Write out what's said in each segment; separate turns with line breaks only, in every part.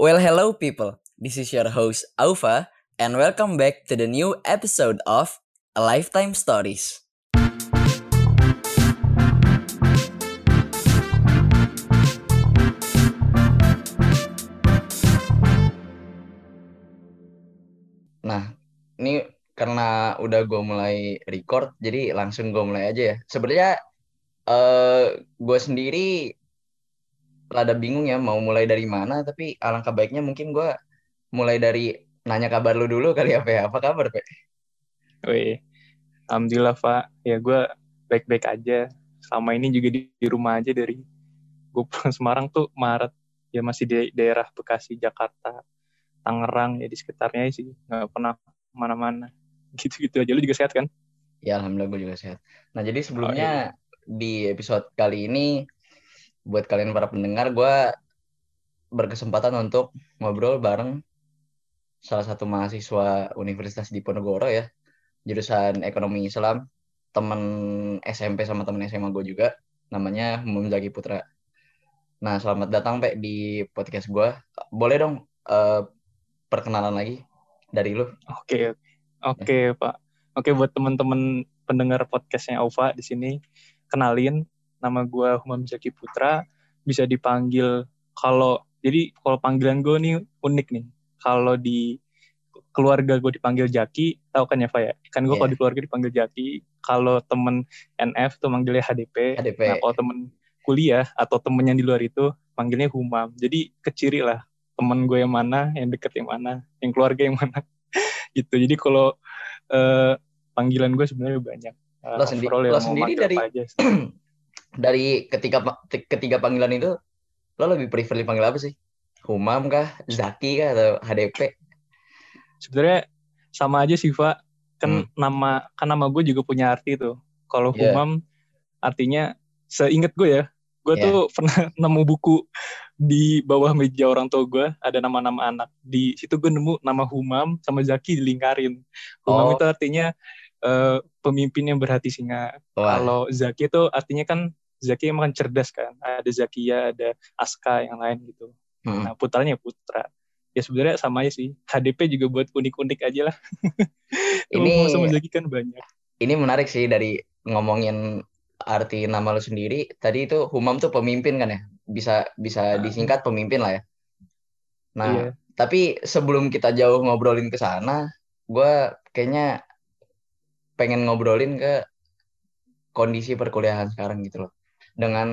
Well, hello, people. This is your host, Aufa, and welcome back to the new episode of A Lifetime Stories. Nah, ini karena udah gue mulai record, jadi langsung gue mulai aja ya. Sebenarnya eh gue sendiri rada bingung ya mau mulai dari mana, tapi alangkah baiknya mungkin gue mulai dari nanya kabar lu dulu kali ya, Pe. Apa kabar, Pe?
Wih, alhamdulillah Pak. Ya gue baik-baik aja. Selama ini juga di, di rumah aja dari gue pulang Semarang tuh Maret. Ya masih di daerah Bekasi, Jakarta, Tangerang ya di sekitarnya sih. Nggak pernah mana-mana. Gitu-gitu aja. Lu juga sehat kan?
Ya, alhamdulillah gue juga sehat. Nah, jadi sebelumnya di episode kali ini buat kalian para pendengar, gue berkesempatan untuk ngobrol bareng salah satu mahasiswa Universitas Diponegoro ya, jurusan Ekonomi Islam, temen SMP sama temen SMA gue juga, namanya Mum Zaki Putra. Nah, selamat datang Pak di podcast gue. Boleh dong eh, perkenalan lagi dari lu?
Oke, oke. Oke, Pak. Oke, buat teman-teman pendengar podcastnya Aufa di sini, kenalin nama gue Humam Zaki Putra, bisa dipanggil kalau jadi kalau panggilan gue nih unik nih. Kalau di keluarga gue dipanggil Jaki, tahu kan ya, Pak ya? Kan gue
Iya.
kalau di keluarga dipanggil Jaki, kalau temen NF tuh manggilnya HDP.
HDP.
Nah, kalau temen kuliah atau temen yang di luar itu panggilnya Humam. Jadi keciri lah temen gue yang mana, yang deket yang mana, yang keluarga yang mana. gitu. Jadi kalau eh, panggilan gue sebenarnya banyak. Eh,
Lo sendi-
ya
lo sendiri
manggil
dari-
aja.
dari ketiga ketiga panggilan itu lo lebih prefer dipanggil apa sih? Humam kah, Zaki kah atau HDP?
Sebenarnya sama aja sih, Pak. Kan
Hmm.
nama kan nama gue juga punya arti tuh. Kalau
Iya.
Humam artinya seinget gue ya, gue
Iya.
tuh pernah nemu buku di bawah meja orang tua gue ada nama-nama anak. Di situ gue nemu nama Humam sama Zaki dilingkarin.
Oh.
Humam itu artinya eh, pemimpin yang berhati singa. Kalau Zaki itu artinya kan Zaki emang kan cerdas kan. Ada Zakia, ada Aska yang lain gitu.
hmm.
Nah, putranya Putra. Ya sebenarnya sama aja sih. HDP juga buat unik-unik aja lah.
Ini-
sama Zaki kan banyak.
ini menarik sih dari ngomongin arti nama lo sendiri. Tadi itu Humam tuh pemimpin kan ya? Bisa bisa
Ah.
disingkat pemimpin lah ya. Nah,
Iya.
tapi sebelum kita jauh ngobrolin ke sana, gue kayaknya pengen ngobrolin ke kondisi perkuliahan sekarang gitu loh. Dengan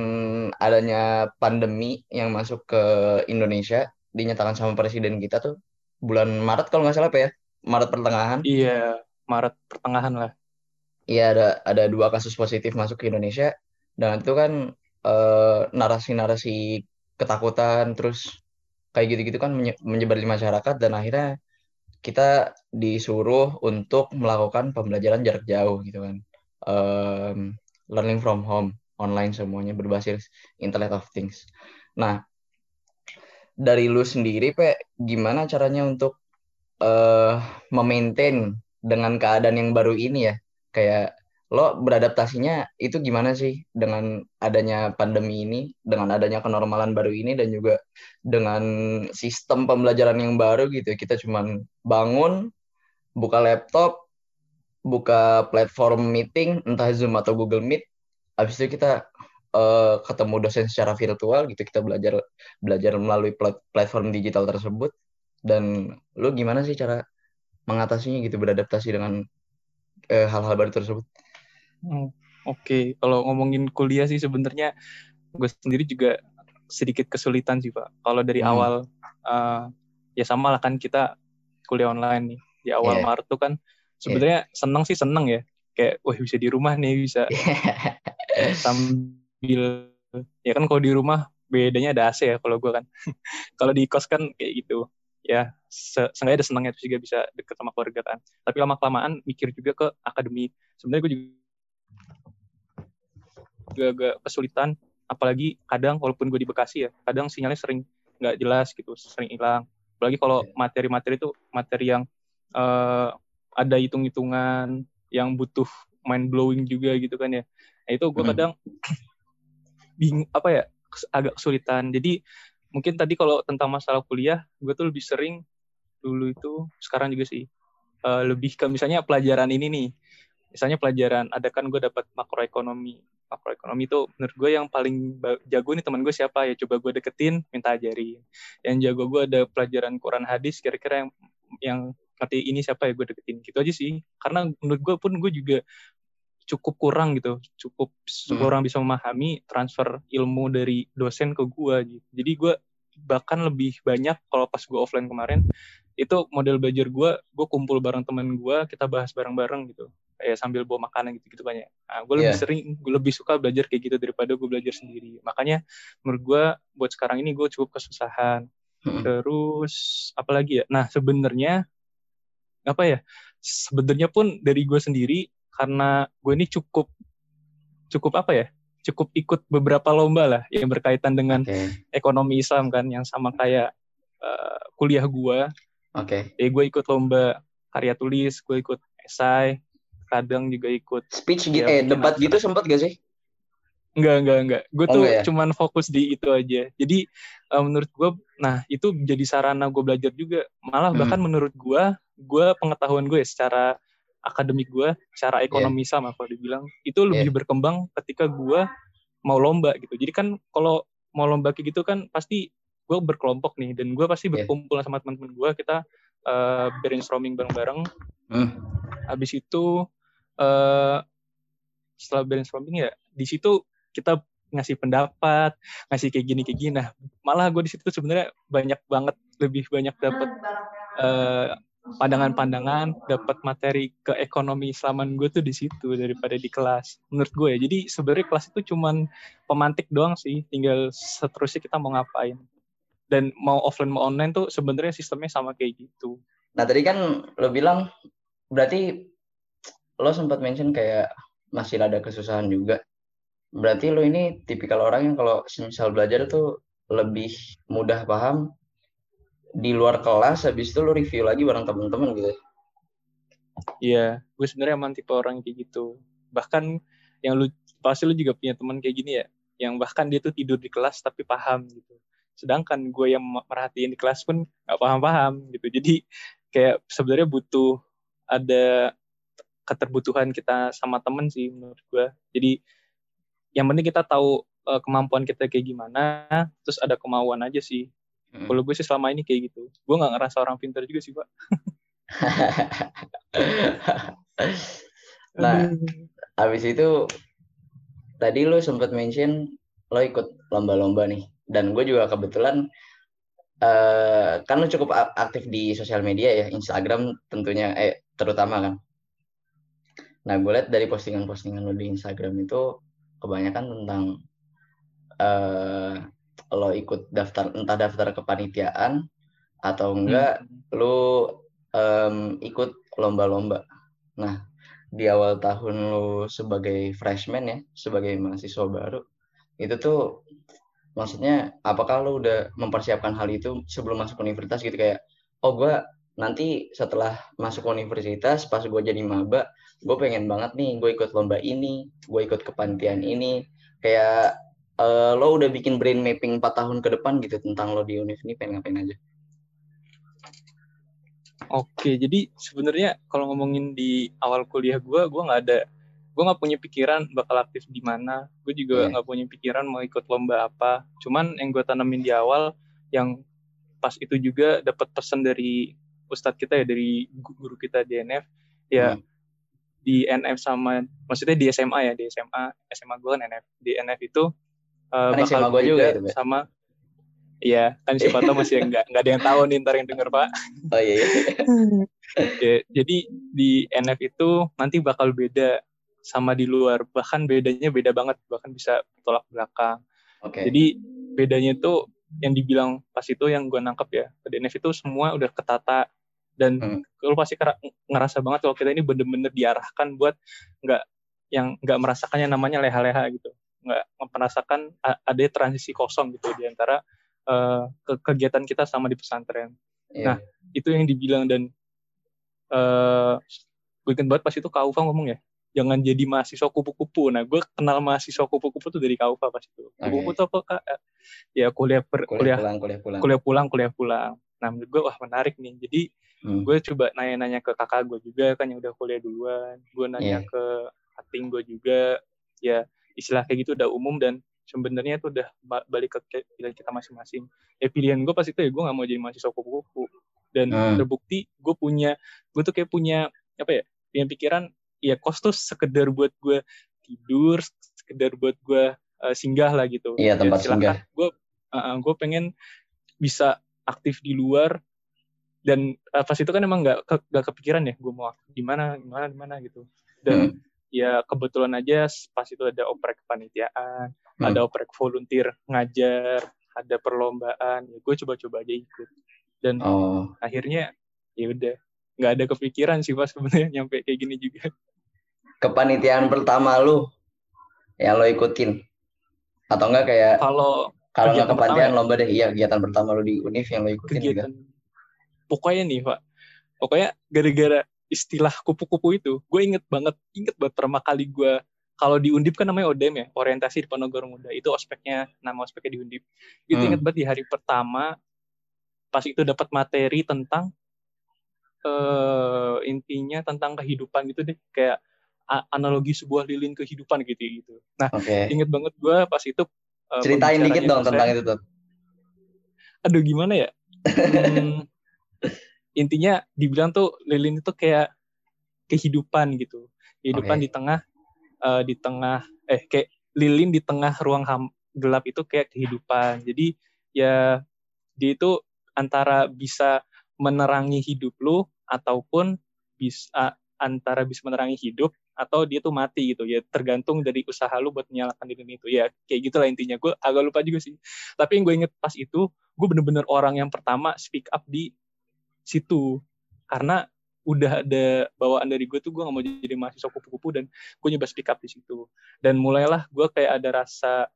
adanya pandemi yang masuk ke Indonesia, dinyatakan sama presiden kita tuh bulan Maret kalau nggak salah apa ya? Maret pertengahan.
Iya, Maret pertengahan lah.
Iya ada ada dua kasus positif masuk ke Indonesia dan itu kan eh, narasi-narasi ketakutan terus kayak gitu-gitu kan menye- menyebar di masyarakat dan akhirnya kita disuruh untuk melakukan pembelajaran jarak jauh gitu kan Em, learning from home online semuanya berbasis Internet of Things. Nah dari lu sendiri Pe gimana caranya untuk eh memaintain dengan keadaan yang baru ini ya kayak lo beradaptasinya itu gimana sih dengan adanya pandemi ini, dengan adanya kenormalan baru ini dan juga dengan sistem pembelajaran yang baru gitu. Kita cuman bangun, buka laptop, buka platform meeting, entah Zoom atau Google Meet. Habis itu kita eh, ketemu dosen secara virtual gitu. Kita belajar belajar melalui plat- platform digital tersebut. Dan lo gimana sih cara mengatasinya gitu beradaptasi dengan eh, hal-hal baru tersebut?
Hmm, Oke, kalau ngomongin kuliah sih sebenarnya gue sendiri juga sedikit kesulitan sih Pak. Kalau dari
Hmm.
awal eh, ya sama lah kan kita kuliah online nih di awal
Iya.
Maret tuh kan sebenarnya seneng sih seneng ya. Kayak wah bisa di rumah nih bisa sambil ya kan kalau di rumah bedanya ada AC ya kalau gue kan. kalau di kos kan kayak gitu. Ya, se seenggaknya ada senangnya terus juga bisa deket sama keluarga kan. Tapi lama kelamaan mikir juga ke akademi. Sebenarnya gue juga juga agak kesulitan apalagi kadang walaupun gue di Bekasi ya kadang sinyalnya sering nggak jelas gitu sering hilang apalagi kalau
Iya.
materi-materi itu materi yang eh, ada hitung-hitungan yang butuh mind blowing juga gitu kan ya nah, itu gue
Hmm.
kadang bingung apa ya agak kesulitan. Jadi mungkin tadi kalau tentang masalah kuliah gue tuh lebih sering dulu itu sekarang juga sih uh, lebih ke misalnya pelajaran ini nih. Misalnya pelajaran ada kan gue dapat makroekonomi. Makroekonomi itu menurut gue yang paling jago nih teman gue siapa ya? Coba gue deketin minta ajarin. Yang jago gue ada pelajaran Quran hadis kira-kira yang yang ngerti ini siapa ya? Gue deketin. Gitu aja sih. Karena menurut gue pun gue juga cukup kurang gitu. Cukup hmm. kurang bisa memahami transfer ilmu dari dosen ke gue gitu. Jadi gue bahkan lebih banyak kalau pas gue offline kemarin itu model belajar gue gue kumpul bareng temen gue kita bahas bareng-bareng gitu. Kayak sambil bawa makanan gitu gitu banyak. Nah, gue lebih yeah. sering gue lebih suka belajar kayak gitu daripada gue belajar sendiri. Makanya menurut gue buat sekarang ini gue cukup kesusahan. Hmm. terus apa lagi ya? Nah sebenarnya apa ya? Sebenarnya pun dari gue sendiri karena gue ini cukup cukup apa ya cukup ikut beberapa lomba lah yang berkaitan dengan okay. ekonomi Islam kan yang sama kayak uh, kuliah gue.
Oke.
Okay. gue ikut lomba karya tulis, gue ikut esai, kadang juga ikut
speech gitu. Ya, eh debat gitu sempat gak sih?
Enggak, enggak, enggak. Gue oh, tuh ya? cuman fokus di itu aja. Jadi uh, menurut gue, nah itu jadi sarana gue belajar juga. Malah hmm. bahkan menurut gue, gue pengetahuan gue ya, secara akademik gue, secara ekonomi yeah. sama kalau dibilang, itu lebih yeah. berkembang ketika gue mau lomba gitu. Jadi kan kalau mau lomba kayak gitu kan pasti gue berkelompok nih, dan gue pasti iya. berkumpul yeah. sama teman-teman gue, kita uh, brainstorming bareng-bareng. Hmm. Habis itu, uh, setelah brainstorming ya, di situ kita ngasih pendapat, ngasih kayak gini kayak gini. Nah, malah gue di situ sebenarnya banyak banget lebih banyak dapat uh, pandangan-pandangan, dapat materi ke ekonomi Islaman gue tuh di situ daripada di kelas. Menurut gue ya. Jadi sebenarnya kelas itu cuman pemantik doang sih, tinggal seterusnya kita mau ngapain. Dan mau offline mau online tuh sebenarnya sistemnya sama kayak gitu.
Nah tadi kan lo bilang berarti lo sempat mention kayak masih ada kesusahan juga. Berarti lo ini tipikal orang yang kalau misal belajar tuh lebih mudah paham di luar kelas habis itu lu review lagi bareng temen-temen gitu.
Iya gue sebenarnya emang tipe orang kayak gitu. Bahkan yang lu pasti lu juga punya teman kayak gini ya yang bahkan dia tuh tidur di kelas tapi paham gitu. Sedangkan gue yang merhatiin di kelas pun gak paham-paham gitu. Jadi kayak sebenarnya butuh ada keterbutuhan kita sama temen sih menurut gue. Jadi yang penting kita tahu uh, kemampuan kita kayak gimana terus ada kemauan aja sih Hmm. Kalau gue sih selama ini kayak gitu. Gue nggak ngerasa orang pintar juga sih, Pak.
nah, habis itu tadi lu sempat mention lo ikut lomba-lomba nih. Dan gue juga kebetulan uh, kan lo cukup aktif di sosial media ya, Instagram tentunya, eh terutama kan. Nah, gue lihat dari postingan-postingan lo di Instagram itu kebanyakan tentang uh, lo ikut daftar entah daftar kepanitiaan atau enggak hmm. lo um, ikut lomba-lomba. Nah, di awal tahun lo sebagai freshman ya, sebagai mahasiswa baru, itu tuh maksudnya apakah lo udah mempersiapkan hal itu sebelum masuk universitas gitu kayak oh gue nanti setelah masuk universitas pas gue jadi maba gue pengen banget nih gue ikut lomba ini gue ikut kepanitiaan ini kayak uh, lo udah bikin brain mapping 4 tahun ke depan gitu tentang lo di univ ini pengen ngapain aja?
Oke, jadi sebenarnya kalau ngomongin di awal kuliah gue, gue nggak ada, gue nggak punya pikiran bakal aktif di mana. Gue juga iya. nggak yeah. punya pikiran mau ikut lomba apa. Cuman yang gue tanamin di awal, yang pas itu juga dapat pesan dari ustadz kita ya, dari guru kita di NF, ya hmm. di NF sama, maksudnya di SMA ya, di SMA, SMA gue kan NF, di NF itu uh, kan bakal gua juga itu, sama Iya, kan siapa tahu masih nggak nggak ada yang tahu nih ntar yang denger pak.
Oh iya. iya.
ya, jadi di NF itu nanti bakal beda sama di luar, bahkan bedanya beda banget, bahkan bisa tolak belakang. Oke. Okay. Jadi bedanya itu yang dibilang pas itu yang gue nangkep ya, di NF itu semua udah ketata dan hmm. lo pasti ngerasa banget kalau kita ini bener-bener diarahkan buat nggak yang nggak merasakannya namanya leha-leha gitu nggak merasakan ada transisi kosong gitu di antara uh, ke kegiatan kita sama di pesantren. Yeah. Nah, itu yang dibilang dan uh, gue ingat banget pas itu Kak Ufa ngomong ya, jangan jadi mahasiswa kupu-kupu. Nah, gue kenal mahasiswa kupu-kupu tuh dari Kaufa pas itu. Kupu-kupu tuh apa kak? Ya kuliah per,
kuliah, kuliah pulang, kuliah pulang.
Kuliah pulang, kuliah pulang. Nah, menurut gue wah menarik nih. Jadi hmm. gue coba nanya-nanya ke kakak gue juga kan yang udah kuliah duluan. Gue nanya yeah. ke ating gue juga. Ya istilah kayak gitu udah umum dan sebenarnya itu udah balik ke pilihan kita masing-masing. Ya pilihan gue pas itu ya gue gak mau jadi mahasiswa kupu-kupu. Dan hmm. terbukti gue punya, gue tuh kayak punya apa ya, punya pikiran ya kos tuh sekedar buat gue tidur sekedar buat gue uh, singgah lah gitu
iya tempat ya, singgah
gue uh, gue pengen bisa aktif di luar dan uh, pas itu kan emang nggak ke, gak kepikiran ya gue mau di mana di mana di mana gitu dan hmm. Ya kebetulan aja pas itu ada oprek kepanitiaan hmm. ada oprek volunteer ngajar ada perlombaan ya gue coba-coba aja ikut dan oh. akhirnya ya udah nggak ada kepikiran sih pas sebenarnya nyampe kayak gini juga
kepanitiaan pertama lu yang lo ikutin atau enggak kayak
kalau
kalau nggak kepanitiaan ya? lomba deh iya kegiatan pertama lo di univ yang lo ikutin kegiatan, juga
pokoknya nih pak pokoknya gara-gara istilah kupu-kupu itu gue inget banget inget banget pertama kali gue kalau di Undip kan namanya ODM ya, orientasi di Ponorogo Muda. Itu ospeknya, nama ospeknya di Undip. Itu hmm. inget banget di hari pertama, pas itu dapat materi tentang uh, intinya tentang kehidupan gitu deh kayak analogi sebuah lilin kehidupan gitu gitu nah okay. inget banget gue pas itu
uh, ceritain dikit dong tentang itu tuh
aduh gimana ya hmm, intinya dibilang tuh lilin itu kayak kehidupan gitu. Kehidupan okay. di tengah uh, di tengah eh kayak lilin di tengah ruang ham, gelap itu kayak kehidupan. Jadi ya dia itu antara bisa menerangi hidup lu ataupun bisa antara bisa menerangi hidup atau dia tuh mati gitu. Ya tergantung dari usaha lu buat menyalakan lilin itu. Ya kayak gitulah intinya. Gue agak lupa juga sih. Tapi yang gue inget pas itu gue bener-bener orang yang pertama speak up di situ karena udah ada bawaan dari gue tuh gue gak mau jadi mahasiswa kupu-kupu dan gue nyoba speak up di situ dan mulailah gue kayak ada rasa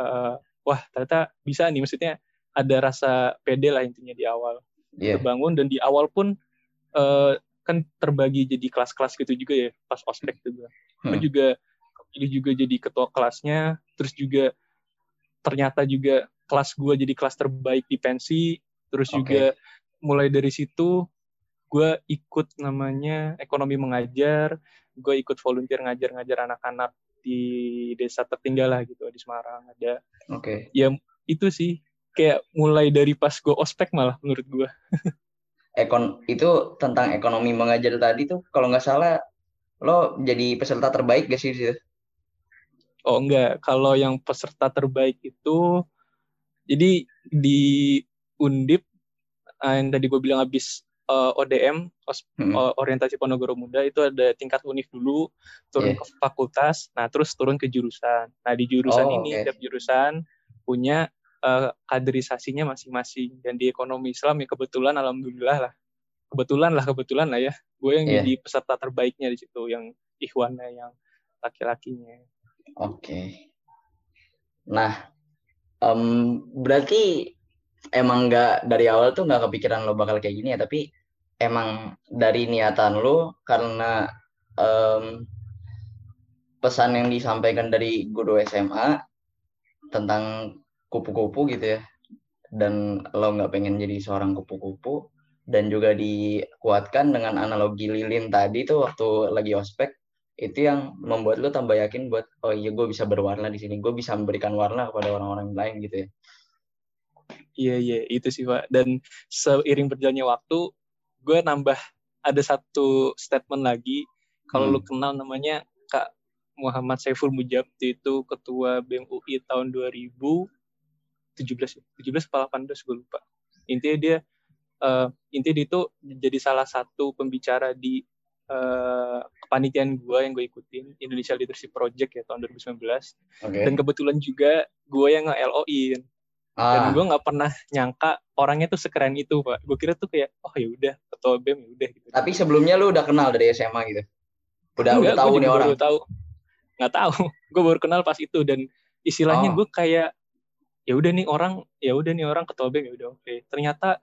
uh, wah ternyata bisa nih maksudnya ada rasa pede lah intinya di awal yeah. terbangun dan di awal pun uh, kan terbagi jadi kelas-kelas gitu juga ya pas ospek juga hmm. juga ini juga jadi ketua kelasnya terus juga ternyata juga kelas gue jadi kelas terbaik di pensi terus okay. juga mulai dari situ gue ikut namanya ekonomi mengajar gue ikut volunteer ngajar-ngajar anak-anak di desa tertinggal lah gitu di Semarang ada
oke okay.
ya itu sih kayak mulai dari pas gue ospek malah menurut gue
ekon itu tentang ekonomi mengajar tadi tuh kalau nggak salah lo jadi peserta terbaik gak sih situ?
Oh enggak, kalau yang peserta terbaik itu jadi di Undip eh, yang tadi gue bilang habis uh, eh, ODM hmm. orientasi Ponorogo Muda itu ada tingkat univ dulu turun yeah. ke fakultas, nah terus turun ke jurusan. Nah di jurusan oh, ini okay. tiap jurusan punya uh, kaderisasinya masing-masing dan di ekonomi Islam ya kebetulan alhamdulillah lah kebetulan lah kebetulan lah ya gue yang yeah. jadi peserta terbaiknya di situ yang ikhwannya yang laki-lakinya
oke okay. nah um, berarti emang nggak dari awal tuh nggak kepikiran lo bakal kayak gini ya tapi emang dari niatan lo karena um, pesan yang disampaikan dari guru SMA tentang kupu-kupu gitu ya dan lo nggak pengen jadi seorang kupu-kupu dan juga dikuatkan dengan analogi lilin tadi tuh waktu lagi ospek itu yang membuat lo tambah yakin buat oh iya gue bisa berwarna di sini gue bisa memberikan warna kepada orang-orang lain gitu ya
iya iya itu sih pak. Dan seiring berjalannya waktu gue nambah ada satu statement lagi. Kalau hmm. lo kenal namanya kak Muhammad Saiful Mujab itu ketua BEM UI tahun 2000 17 17 apa 18 gue lupa. Intinya dia uh, intinya dia itu jadi salah satu pembicara di uh, kepanitiaan gue yang gue ikutin Indonesia Leadership Project ya tahun 2019 okay. dan kebetulan juga gue yang nge-LO-in ah. dan gue nggak pernah nyangka orangnya tuh sekeren itu pak. Gue kira tuh kayak oh ya udah ketua bem ya udah gitu.
Tapi sebelumnya lu udah kenal dari SMA gitu? Udah Enggak, udah tahu nih orang.
tahu. Nggak tahu. Gue baru kenal pas itu dan istilahnya oh. gue kayak ya udah nih orang ya udah nih orang ketua BEM ya udah oke. Okay. ternyata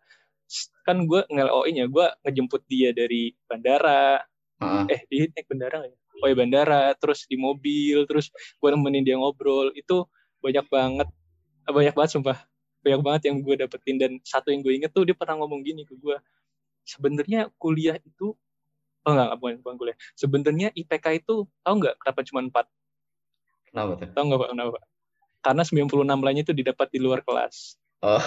kan gue ngeloin ya gue ngejemput dia dari bandara. Uh-huh. eh dia naik bandara ya? Oh bandara terus di mobil terus gue nemenin dia ngobrol. Itu banyak banget banyak banget sumpah. Banyak banget yang gue dapetin. Dan satu yang gue inget tuh dia pernah ngomong gini ke gue. Sebenarnya kuliah itu oh enggak bukan, bukan kuliah. Sebenarnya IPK itu tahu nggak kenapa cuma empat?
Kenapa tuh?
Tahu nggak pak? Kenapa karena 96 lainnya itu didapat di luar kelas.
Oh.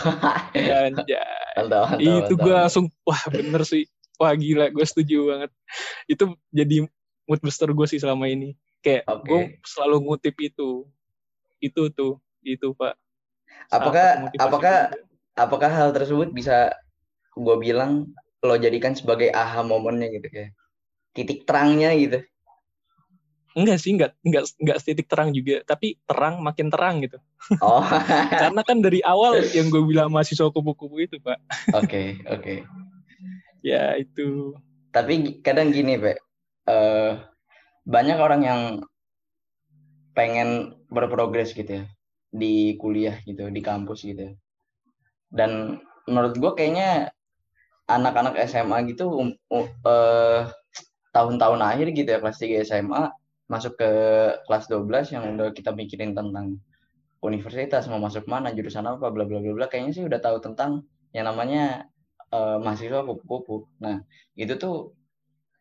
Dan ya
mantap, mantap,
itu gue langsung wah bener sih. Wah gila gue setuju banget. Itu jadi mood booster gue sih selama ini. Kayak
Oke.
gue selalu ngutip itu. Itu tuh itu pak
Apakah- apakah apakah hal tersebut bisa gue bilang lo jadikan sebagai aha momennya gitu kayak titik terangnya gitu?
Enggak sih enggak enggak enggak titik terang juga tapi terang makin terang gitu.
Oh.
Karena kan dari awal yang gue bilang mahasiswa kupu-kupu itu pak.
Oke oke.
Ya itu.
Tapi kadang gini pak Eh, banyak orang yang pengen berprogres gitu ya di kuliah gitu di kampus gitu. Dan menurut gue kayaknya anak-anak SMA gitu um- um- eh, tahun-tahun akhir gitu ya kelas 3 SMA masuk ke kelas 12 yang udah kita mikirin tentang universitas mau masuk mana jurusan apa bla bla bla bla kayaknya sih udah tahu tentang yang namanya eh, mahasiswa kupu-kupu. Nah itu tuh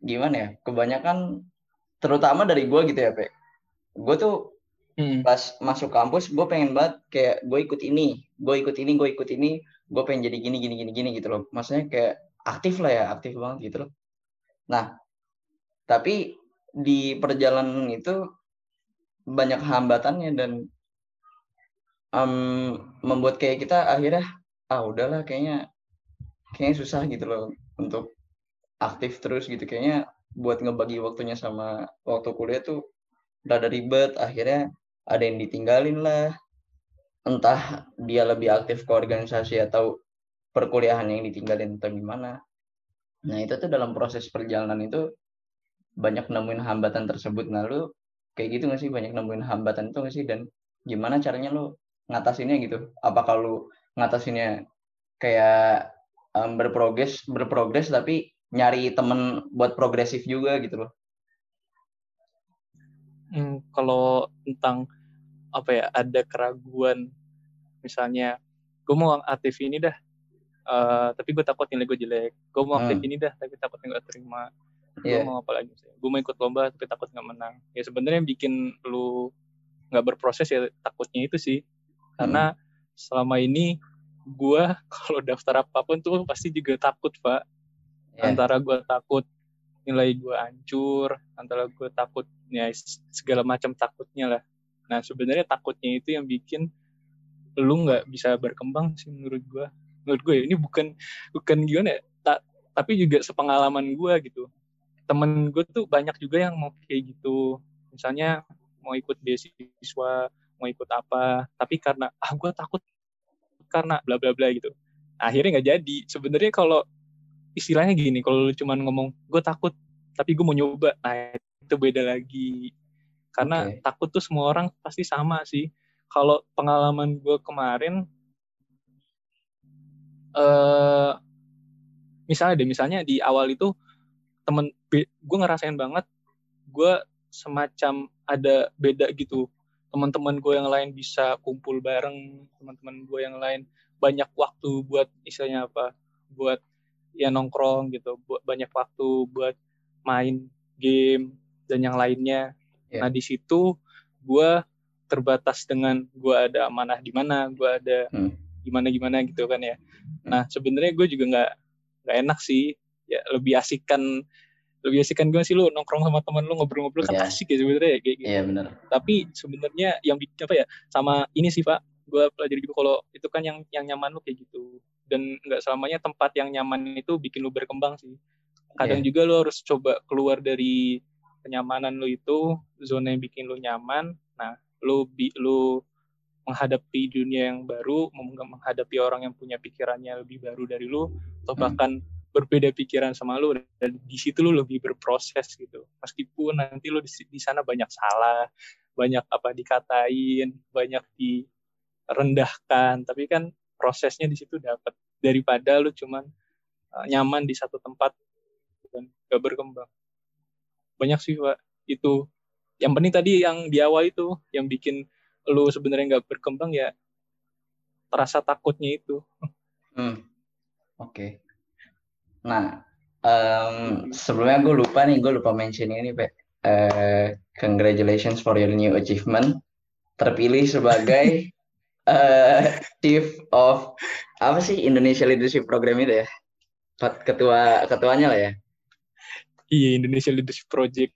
gimana ya kebanyakan terutama dari gue gitu ya pe gue tuh
Hmm.
pas masuk kampus gue pengen banget kayak gue ikut ini gue ikut ini gue ikut ini gue pengen jadi gini gini gini gini gitu loh. Maksudnya kayak aktif lah ya aktif banget gitu loh. Nah tapi di perjalanan itu banyak hambatannya dan em, membuat kayak kita akhirnya ah udahlah kayaknya kayaknya susah gitu loh untuk aktif terus gitu. Kayaknya buat ngebagi waktunya sama waktu kuliah tuh rada ribet. Akhirnya ada yang ditinggalin lah. Entah dia lebih aktif ke organisasi atau perkuliahan yang ditinggalin atau gimana. Nah itu tuh dalam proses perjalanan itu banyak nemuin hambatan tersebut. Nah lu kayak gitu nggak sih? Banyak nemuin hambatan itu nggak sih? Dan gimana caranya lu ngatasinnya gitu? Apa kalau ngatasinnya kayak em, berprogres berprogres tapi nyari temen buat progresif juga gitu loh
Hmm, kalau tentang apa ya ada keraguan misalnya gue mau aktif ini dah eh, tapi gue takut nilai gue jelek. Gue mau aktif
Hmm.
ini dah tapi takut nggak terima. Gue
Iya.
mau apa lagi? Gue mau ikut lomba tapi takut nggak menang. Ya sebenarnya bikin lu nggak berproses ya takutnya itu sih. Karena selama ini gue kalau daftar apa pun tuh pasti juga takut pak.
Iya.
antara gue takut nilai gue hancur antara gue takut ya segala macam takutnya lah. Nah sebenarnya takutnya itu yang bikin lu nggak bisa berkembang sih menurut gue menurut gue ya, ini bukan bukan gimana ya ta- tapi juga sepengalaman gue gitu. Temen gue tuh banyak juga yang mau kayak gitu. Misalnya mau ikut beasiswa mau ikut apa tapi karena ah gue takut karena bla bla bla gitu. Akhirnya nggak jadi. Sebenarnya kalau istilahnya gini kalau lu cuman ngomong gue takut tapi gue mau nyoba nah itu beda lagi. Karena
Oke.
takut tuh semua orang pasti sama sih. Kalau pengalaman gue kemarin eh misalnya deh misalnya di awal itu temen gue ngerasain banget gue semacam ada beda gitu. Teman-teman gue yang lain bisa kumpul bareng teman-teman gue yang lain banyak waktu buat istilahnya apa buat ya nongkrong gitu buat banyak waktu buat main game dan yang lainnya
Iya.
nah di situ gue terbatas dengan gue ada amanah di mana gue ada
Hmm.
gimana gimana gitu kan ya nah sebenarnya gue juga nggak nggak enak sih ya lebih asikan lebih asikan gue sih lu nongkrong sama teman lu ngobrol-ngobrol kan
Iya.
asik ya sebenarnya ya, kayak gitu
Iya benar.
tapi sebenarnya yang bikin apa ya sama ini sih pak gue pelajari juga kalau itu kan yang yang nyaman lu kayak gitu dan nggak selamanya tempat yang nyaman itu bikin lu berkembang sih kadang
Iya.
juga lu harus coba keluar dari kenyamanan lu itu zona yang bikin lu nyaman nah lu bi lu menghadapi dunia yang baru meng- menghadapi orang yang punya pikirannya lebih baru dari lu atau
Hmm.
bahkan berbeda pikiran sama lu dan di situ lu lebih berproses gitu. Meskipun nanti lu di, di sana banyak salah banyak apa dikatain banyak direndahkan tapi kan prosesnya di situ dapat daripada lu cuman uh, nyaman di satu tempat dan gak berkembang banyak sih pak itu yang penting tadi yang di awal itu yang bikin lu sebenarnya nggak berkembang ya terasa takutnya itu
Hmm. Oke. Nah, em, sebelumnya gue lupa nih, gue lupa mention ini, Pak. Eh, congratulations for your new achievement. Terpilih sebagai eh, Chief of apa sih Indonesia Leadership Program itu ya? Ketua ketuanya lah ya.
Iya Indonesia Leadership Project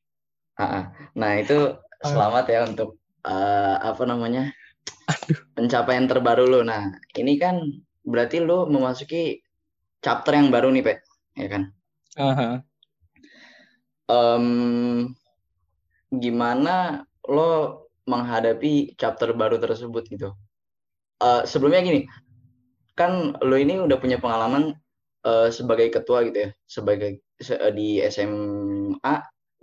Ah, ah. Nah, itu selamat ya untuk eh, apa namanya? Pencapaian terbaru lo. Nah, ini kan berarti lo memasuki chapter yang baru nih, Pak. Ya kan?
Aha.
Em, gimana lo menghadapi chapter baru tersebut gitu? Eh, sebelumnya gini, kan lo ini udah punya pengalaman eh, sebagai ketua gitu ya, sebagai se- eh, di SMA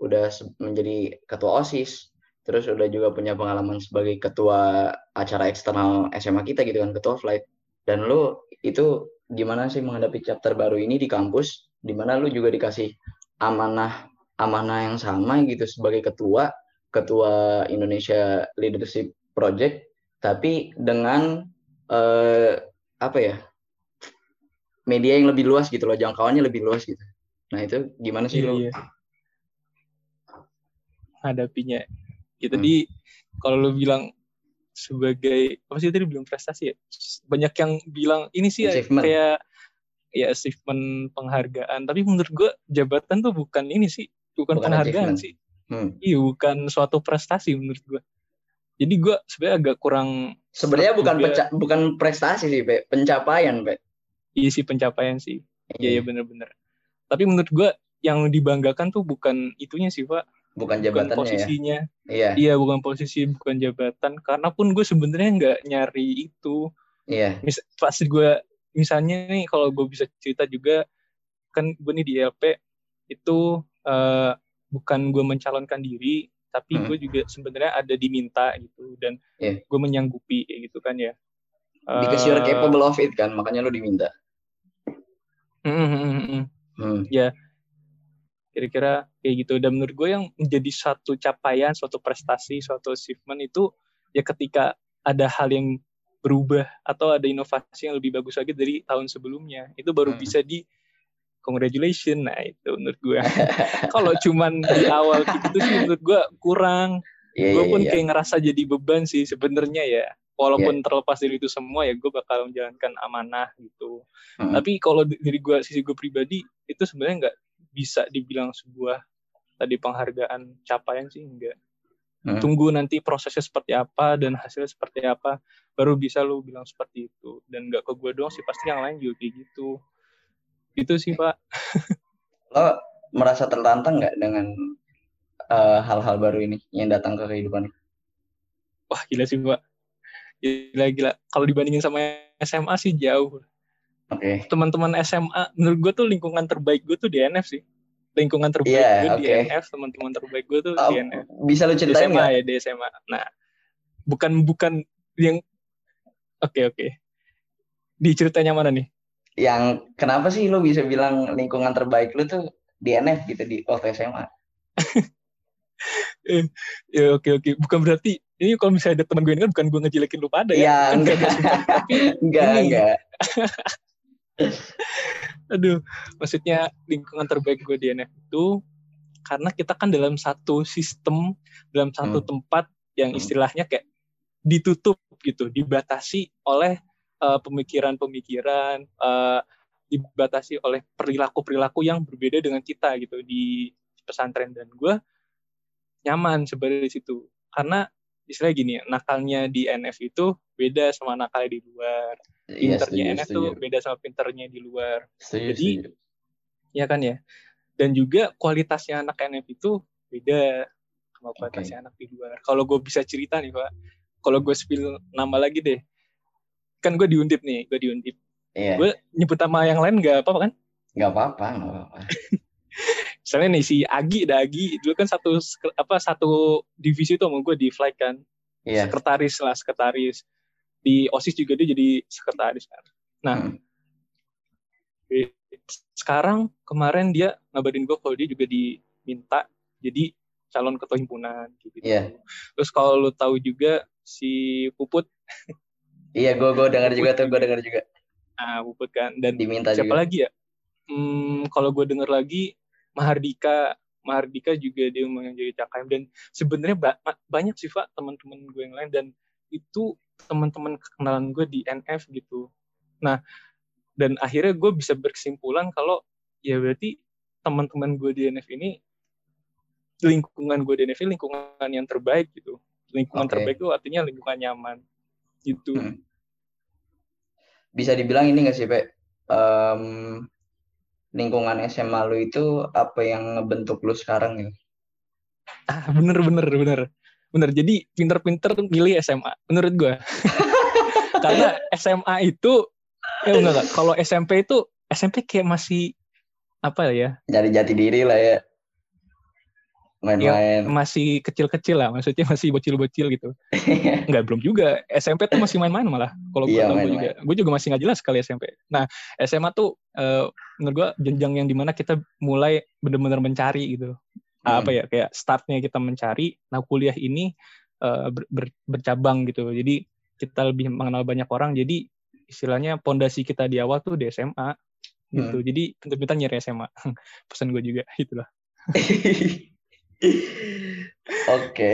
udah menjadi ketua OSIS, terus udah juga punya pengalaman sebagai ketua acara eksternal SMA kita gitu kan, ketua flight. Dan lo itu gimana sih menghadapi chapter baru ini di kampus, di mana lo juga dikasih amanah amanah yang sama gitu sebagai ketua ketua Indonesia Leadership Project tapi dengan eh, apa ya media yang lebih luas gitu loh jangkauannya lebih luas gitu nah itu gimana sih
iya
lo
iya hadapinya ya
Hmm.
tadi kalau lu bilang sebagai apa sih tadi belum prestasi ya banyak yang bilang ini sih ya
Achievement.
kayak ya achievement penghargaan tapi menurut gua jabatan tuh bukan ini sih bukan,
Bukan
penghargaan
achievement.
sih
Hmm.
iya bukan suatu prestasi menurut gua jadi gua sebenarnya agak kurang
sebenarnya bukan
juga.
bukan prestasi sih Pe. pencapaian Pe.
Iya sih pencapaian sih. Iya iya
Iya,
bener-bener. Tapi menurut gua yang dibanggakan tuh bukan itunya sih pak.
Bukan
bukan
jabatannya ya?
posisinya.
Iya.
Iya bukan posisi bukan jabatan. Karena pun gue sebenarnya nggak nyari itu.
iya.
Mis pas gue misalnya nih kalau gue bisa cerita juga kan gue nih di LP itu eh, bukan gue mencalonkan diri tapi
Hmm.
gue juga sebenarnya ada diminta gitu dan
Iya.
gue menyanggupi kayak gitu kan ya.
because you're
Eh,
capable of it kan makanya lo diminta
mm, mm, mm, mm.
Hmm.
kira-kira kayak gitu dan menurut gue yang menjadi suatu capaian suatu prestasi suatu achievement itu ya ketika ada hal yang berubah atau ada inovasi yang lebih bagus lagi dari tahun sebelumnya itu baru
Hmm.
bisa di congratulation nah itu menurut gue kalau cuman di awal gitu sih menurut gue kurang
Iya,
gue
iya,
pun
iya.
kayak ngerasa jadi beban sih sebenarnya ya walaupun terlepas dari itu semua ya gue bakal menjalankan amanah gitu.
Hmm.
tapi kalau dari gue sisi gue pribadi itu sebenarnya nggak bisa dibilang sebuah tadi penghargaan capaian sih enggak
Hmm.
tunggu nanti prosesnya seperti apa dan hasilnya seperti apa baru bisa lu bilang seperti itu. Dan nggak ke gue doang sih pasti yang lain juga kayak gitu. Itu sih pak.
Lo merasa tertantang nggak dengan eh, hal-hal baru ini yang datang ke kehidupan? Lo?
wah gila sih pak gila gila. Kalau dibandingin sama SMA sih jauh.
Oke,
teman-teman SMA menurut gue tuh lingkungan terbaik gue tuh di NF sih. Lingkungan terbaik
Iya,
gue di
oke.
NF teman-teman terbaik gue tuh
Oh,
di NF
bisa lu
di
ceritain
SMA
nggak?
ya di SMA nah bukan bukan yang oke oke. Di ceritanya mana nih?
Yang kenapa sih lu bisa bilang lingkungan terbaik lu tuh di NF gitu di waktu SMA?
ya oke oke. Bukan berarti ini kalau misalnya ada teman gue ini kan bukan gue ngejelekin lu pada
Iya,
ya Bukan
enggak.
gitu. tapi
Enggak,
Ini.
enggak.
aduh maksudnya lingkungan terbaik gue di NF itu karena kita kan dalam satu sistem dalam satu
Hmm.
tempat yang
Hmm.
istilahnya kayak ditutup gitu dibatasi oleh eh, pemikiran-pemikiran eh, dibatasi oleh perilaku-perilaku yang berbeda dengan kita gitu di pesantren dan gue nyaman sebenarnya di situ karena istilahnya gini nakalnya di NF itu beda sama nakalnya di luar.
Iya,
pinternya
setuju,
NF
setuju.
tuh beda sama pinternya di luar.
Setuju,
Jadi-
setuju.
ya kan ya? Dan juga kualitasnya anak NF itu beda sama kualitasnya anak di luar. Kalau gue bisa cerita nih pak. Kalau gue spill nama lagi deh. Kan gue diundip nih gue diundip.
Iya,
gue nyebut nama yang lain nggak apa-apa kan?
Nggak apa-apa, nggak apa-apa.
misalnya nih si Agi ada Agi dulu kan satu apa satu divisi tuh sama gue di flight kan
Iya.
sekretaris lah sekretaris di osis juga dia jadi sekretaris kan nah
Hmm.
sekarang kemarin dia ngabarin gue kalau dia juga diminta jadi calon ketua himpunan gitu.
Iya.
Terus kalau lu tahu juga si Puput,
Iya, gue gue dengar juga tuh, gue dengar juga.
ah Puput kan dan
Diminta
siapa
juga.
lagi ya? Hmm, kalau gue denger lagi Mahardika, Mahardika juga dia mau jadi CKM dan sebenarnya ba- banyak sih Pak teman-teman gue yang lain dan itu teman-teman kenalan gue di NF gitu. Nah, dan akhirnya gue bisa berkesimpulan kalau ya berarti teman-teman gue di NF ini lingkungan gue di NF ini lingkungan yang terbaik gitu. Lingkungan
Oke.
terbaik itu artinya lingkungan nyaman gitu.
Hmm. Bisa dibilang ini gak sih, Pe? Em, lingkungan SMA lu itu apa yang ngebentuk lu sekarang ya?
Ah, bener bener bener bener. Jadi pinter-pinter milih SMA menurut gue. Karena SMA itu ya enggak enggak. Kalau SMP itu SMP kayak masih apa ya?
Nyari jati diri lah ya. Main-main.
Masih kecil-kecil lah. Maksudnya masih bocil-bocil gitu. Enggak belum juga. SMP tuh masih main-main malah. Kalau gue
Iya,
tahu gue
main-main.
juga. Gue juga masih nggak jelas sekali SMP. Nah SMA tuh eh, menurut gue jenjang yang di mana kita mulai benar-benar mencari gitu.
Hmm.
apa ya kayak startnya kita mencari nah kuliah ini eh, ber- ber- bercabang gitu jadi kita lebih mengenal banyak orang jadi istilahnya pondasi kita di awal tuh di SMA gitu
Hmm.
jadi pintar-pintar nyari SMA pesan gue juga itulah
Oke,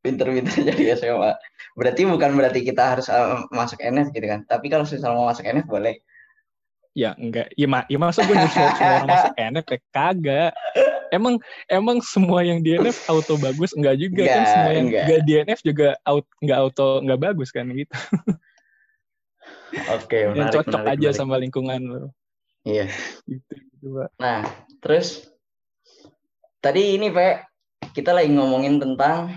pinter-pinter jadi SMA. Berarti bukan berarti kita harus uh, masuk NF gitu kan? Tapi kalau misalnya mau masuk NF boleh.
ya enggak ya, ma ya masa gue nyusul semua orang masuk NF ya kagak emang emang semua yang di NF auto bagus enggak juga kan
Enggak,
semua yang
enggak.
enggak di NF juga out enggak auto enggak bagus kan gitu
Oke,
yang
menarik,
cocok
menarik,
aja
menarik.
sama lingkungan lo
Iya.
gitu, gitu Pak.
Nah, terus tadi ini Pak, kita lagi ngomongin tentang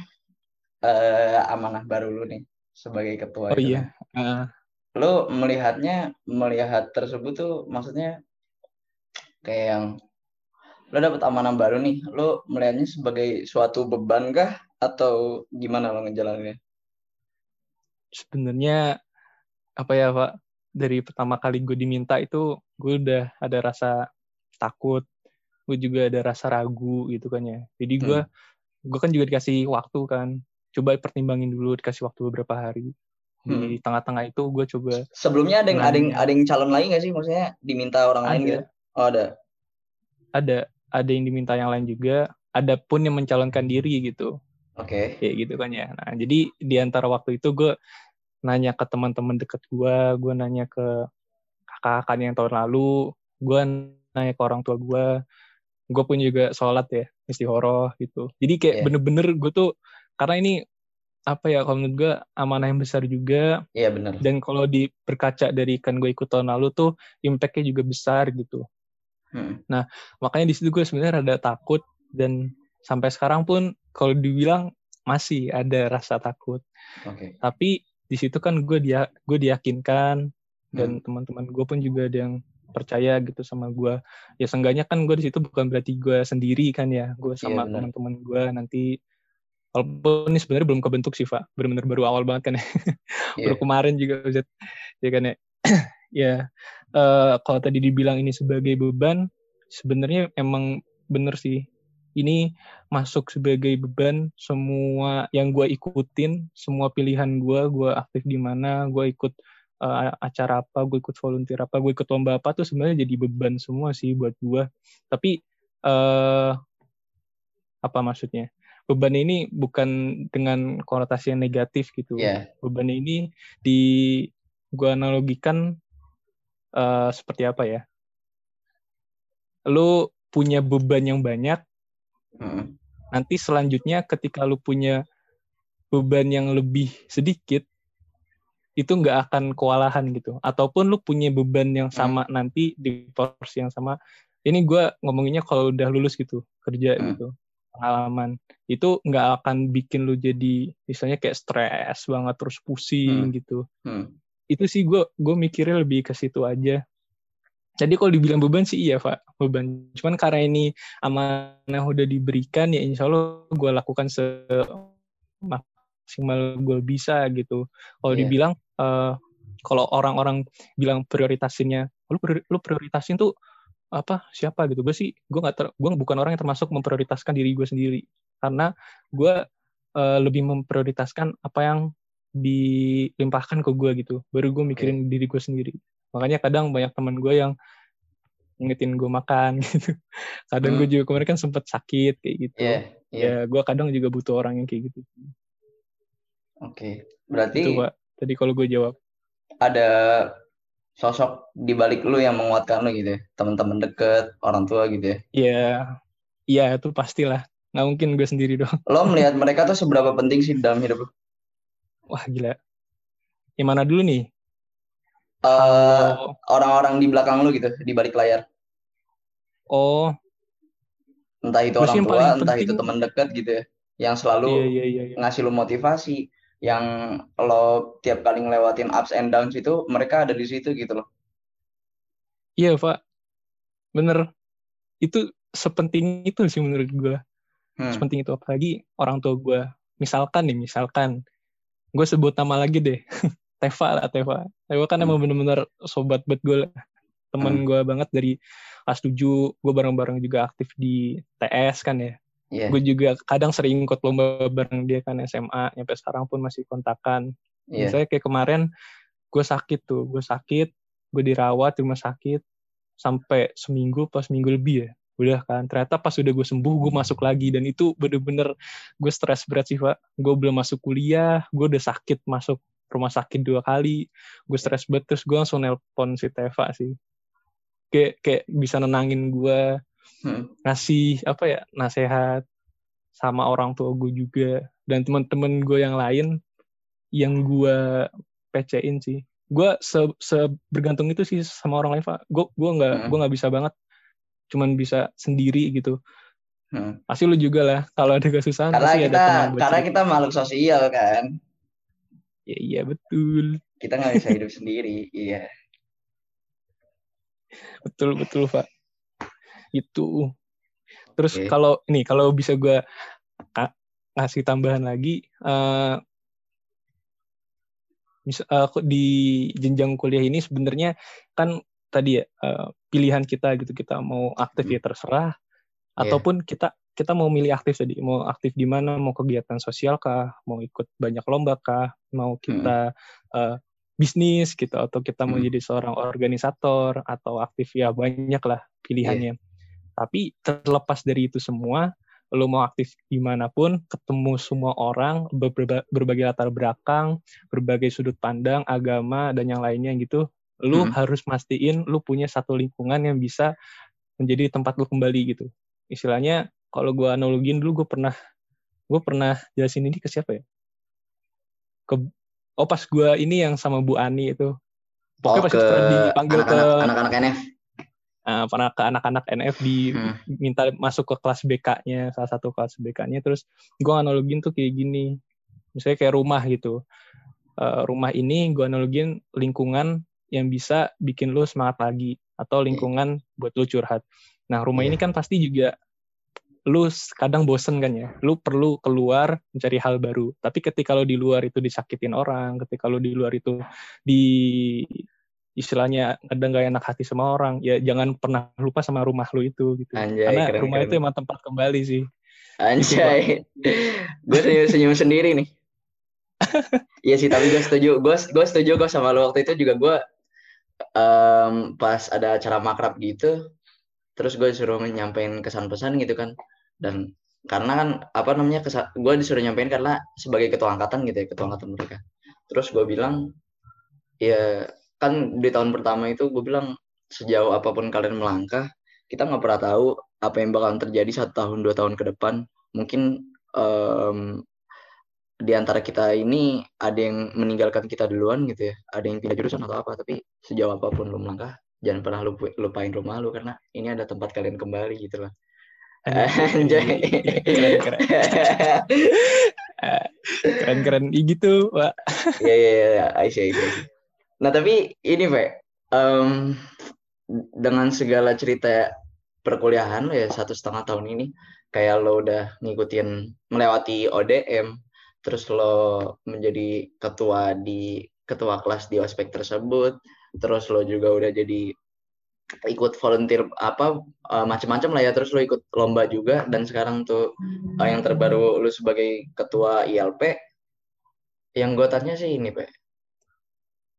eh, amanah baru lu nih sebagai ketua.
oh
itu
iya. Ah.
Lu melihatnya melihat tersebut tuh maksudnya kayak yang lu dapat amanah baru nih, lu melihatnya sebagai suatu beban kah atau gimana lo ngejalaninnya?
sebenarnya apa ya pak dari pertama kali gue diminta itu gue udah ada rasa takut gue juga ada rasa ragu gitu kan ya jadi gue gue kan juga dikasih waktu kan coba pertimbangin dulu dikasih waktu beberapa hari di tengah-tengah itu gue coba
Sebelumnya ada yang ada yang ada yang calon lagi nggak sih? Maksudnya diminta orang lain
Ada.
gitu? Oh ada.
ada ada yang diminta yang lain juga ada pun yang mencalonkan diri gitu
Oke.
kayak gitu kan ya nah jadi di antara waktu itu gue nanya ke teman-teman deket gue gue nanya ke kakak-kakak yang tahun lalu gue nanya ke orang tua gue gue pun juga sholat ya istihoroh gitu jadi kayak
Iya.
bener-bener gue tuh karena ini apa ya kalau menurut gue amanah yang besar juga
Iya benar.
dan kalau di berkaca dari kan gue ikut tahun lalu tuh impactnya juga besar gitu
Hmm.
makanya di situ gue sebenarnya rada takut dan sampai sekarang pun kalau dibilang masih ada rasa takut
Oke.
tapi di situ kan gue dia gue diyakinkan dan
Hmm.
teman-teman gue pun juga ada yang percaya gitu sama gue ya seenggaknya kan gue di situ bukan berarti gue sendiri kan ya gue sama
benar.
teman-teman gue nanti walaupun ini sebenarnya belum kebentuk sih pak benar-benar baru awal banget kan ya
Iya.
baru kemarin juga Ustaz. ya kan ya ya eh, kalau tadi dibilang ini sebagai beban sebenarnya emang bener sih ini masuk sebagai beban semua yang gue ikutin semua pilihan gue gue aktif di mana gue ikut eh, acara apa gue ikut volunteer apa gue ikut lomba apa tuh sebenarnya jadi beban semua sih buat gue tapi eh apa maksudnya beban ini bukan dengan konotasi yang negatif gitu
Iya.
beban ini di gua analogikan eh, seperti apa ya lu punya beban yang banyak
Hmm.
nanti selanjutnya ketika lu punya beban yang lebih sedikit itu nggak akan kewalahan gitu. Ataupun lu punya beban yang sama nanti di porsi yang sama. Ini gua ngomonginnya kalau udah lulus gitu kerja
Hmm.
gitu pengalaman. Itu nggak akan bikin lu jadi misalnya kayak stres banget terus pusing gitu.
Hmm.
itu sih gue gue mikirnya lebih ke situ aja. Jadi kalau dibilang beban sih iya pak beban. Cuman karena ini amanah udah diberikan ya insya Allah gue lakukan semaksimal gue bisa gitu. Kalau
Iya.
dibilang eh, kalau orang-orang bilang prioritasinnya lu priori- lu prioritasin tuh apa siapa? gitu. Gue sih gue nggak ter gue bukan orang yang termasuk memprioritaskan diri gue sendiri. Karena gue uh, lebih memprioritaskan apa yang dilimpahkan ke gue gitu. Baru gue mikirin okay. diri gue sendiri. Makanya kadang banyak teman gue yang ngingetin gue makan gitu. Kadang hmm. gue juga kemarin kan sempet sakit kayak gitu. Yeah, yeah. ya gue kadang juga butuh orang yang kayak gitu
oke okay. berarti
itu pak tadi kalau gue jawab
ada sosok di balik lu yang menguatkan lu gitu ya teman-teman deket orang tua gitu ya
iya yeah. iya yeah, itu pastilah nggak mungkin gue sendiri dong
lo melihat mereka tuh seberapa penting sih dalam hidup lu
Wah gila. Yang mana dulu nih?
Uh, orang-orang di belakang lu gitu, di balik layar.
Oh.
Entah itu orang tua, entah penting... itu teman dekat gitu ya. Yang selalu
iya, iya, iya, iya.
ngasih lu motivasi. Yang lo tiap kali ngelewatin ups and downs itu, mereka ada di situ gitu loh.
Iya, Pak. Bener. Itu sepenting itu sih menurut gue. Hmm. Sepenting itu apalagi orang tua gue. Misalkan nih, misalkan gue sebut nama lagi deh Teva lah Teva Teva kan hmm. emang bener-bener sobat buat gue temen hmm. gue banget dari kelas 7 gue bareng-bareng juga aktif di TS kan ya yeah. gue juga kadang sering ikut lomba bareng dia kan SMA nyampe sekarang pun masih kontakan. Yeah. misalnya kayak kemarin gue sakit tuh. Gue sakit gue dirawat di rumah sakit sampai seminggu pas minggu lebih ya. Udah kan ternyata pas udah gue sembuh gue masuk lagi. Dan itu bener-bener gue stres berat sih pak. Gue belum masuk kuliah gue udah sakit masuk rumah sakit dua kali. Gue stres banget terus gue langsung nelpon si Teva sih. Kayak kayak bisa nenangin gue hmm. ngasih apa ya nasehat sama orang tua gue juga. Dan teman-teman gue yang lain yang gue pecein sih. Gue se, se bergantung itu sih sama orang lain pak. Gue gue nggak hmm. gue nggak bisa banget. Cuman bisa sendiri gitu. Hmm. pasti lu juga lah kalau ada kesusahan
karena
pasti
kita ada teman karena kita makhluk sosial kan.
Ya iya betul.
Kita nggak bisa hidup sendiri iya.
Betul betul pak itu terus okay. kalau ini kalau bisa gue ngasih tambahan lagi uh, uh, di jenjang kuliah ini sebenarnya kan tadi ya uh, pilihan kita gitu kita mau aktif ya hmm. terserah yeah. ataupun kita kita mau milih aktif tadi mau aktif di mana mau kegiatan sosial kah mau ikut banyak lomba kah mau kita hmm. uh, bisnis gitu atau kita mau hmm. jadi seorang organisator atau aktif ya banyak lah pilihannya yeah. Tapi terlepas dari itu semua lo mau aktif di mana pun, ketemu semua orang, berbagai latar belakang, berbagai sudut pandang, agama, dan yang lainnya gitu, lu hmm. harus mastiin lu punya satu lingkungan yang bisa menjadi tempat lu kembali gitu. Istilahnya kalau gue analogin dulu gue pernah gue pernah jelasin ini ke siapa ya? Ke oh pas gue ini yang sama Bu Ani itu.
Pokoknya oh, pas kita dipanggil anak -anak, ke anak-anak NF
uh, pernah ke anak-anak NF diminta hmm. masuk ke kelas BK-nya salah satu kelas BK-nya terus gue analogin tuh kayak gini misalnya kayak rumah gitu uh, rumah ini gue analogin lingkungan yang bisa bikin lu semangat lagi atau iya. lingkungan buat lu curhat. Nah, rumah yeah. ini kan pasti juga lu kadang bosen kan ya. Lu perlu keluar mencari hal baru. Tapi ketika lu di luar itu disakitin orang, ketika lu di luar itu di istilahnya kadang gak enak hati sama orang, ya jangan pernah lupa sama rumah lu itu gitu. Anjay, Karena keren, rumah keren. itu emang tempat kembali sih.
Anjay. gue senyum, senyum sendiri nih. Iya sih, tapi gue setuju. Gue gue setuju gue sama lu waktu itu juga gue um, pas ada acara makrab gitu terus gue disuruh nyampein kesan pesan gitu kan dan karena kan apa namanya kesan, gue disuruh nyampein karena sebagai ketua angkatan gitu ya ketua angkatan mereka terus gue bilang ya kan di tahun pertama itu gue bilang sejauh apa pun kalian melangkah kita nggak pernah tahu apa yang bakalan terjadi satu tahun dua tahun ke depan. Mungkin um, di antara kita ini ada yang meninggalkan kita duluan gitu ya ada yang pindah jurusan atau apa tapi sejauh apa pun lu melangkah jangan pernah lupain rumah lu karena ini ada tempat kalian kembali gitu loh. Anjay.
keren keren. Keren keren. Gitu pak.
Iya iya iya Aisyah nah tapi ini pak um, dengan segala cerita perkuliahan ya satu setengah tahun ini kayak lo udah ngikutin melewati ODM terus lo menjadi ketua di ketua kelas di ospek tersebut terus lo juga udah jadi ikut volunteer apa uh, macam-macam lah ya terus lo ikut lomba juga dan sekarang tuh uh, yang terbaru lo sebagai ketua ILP yang gue tanya sih ini pak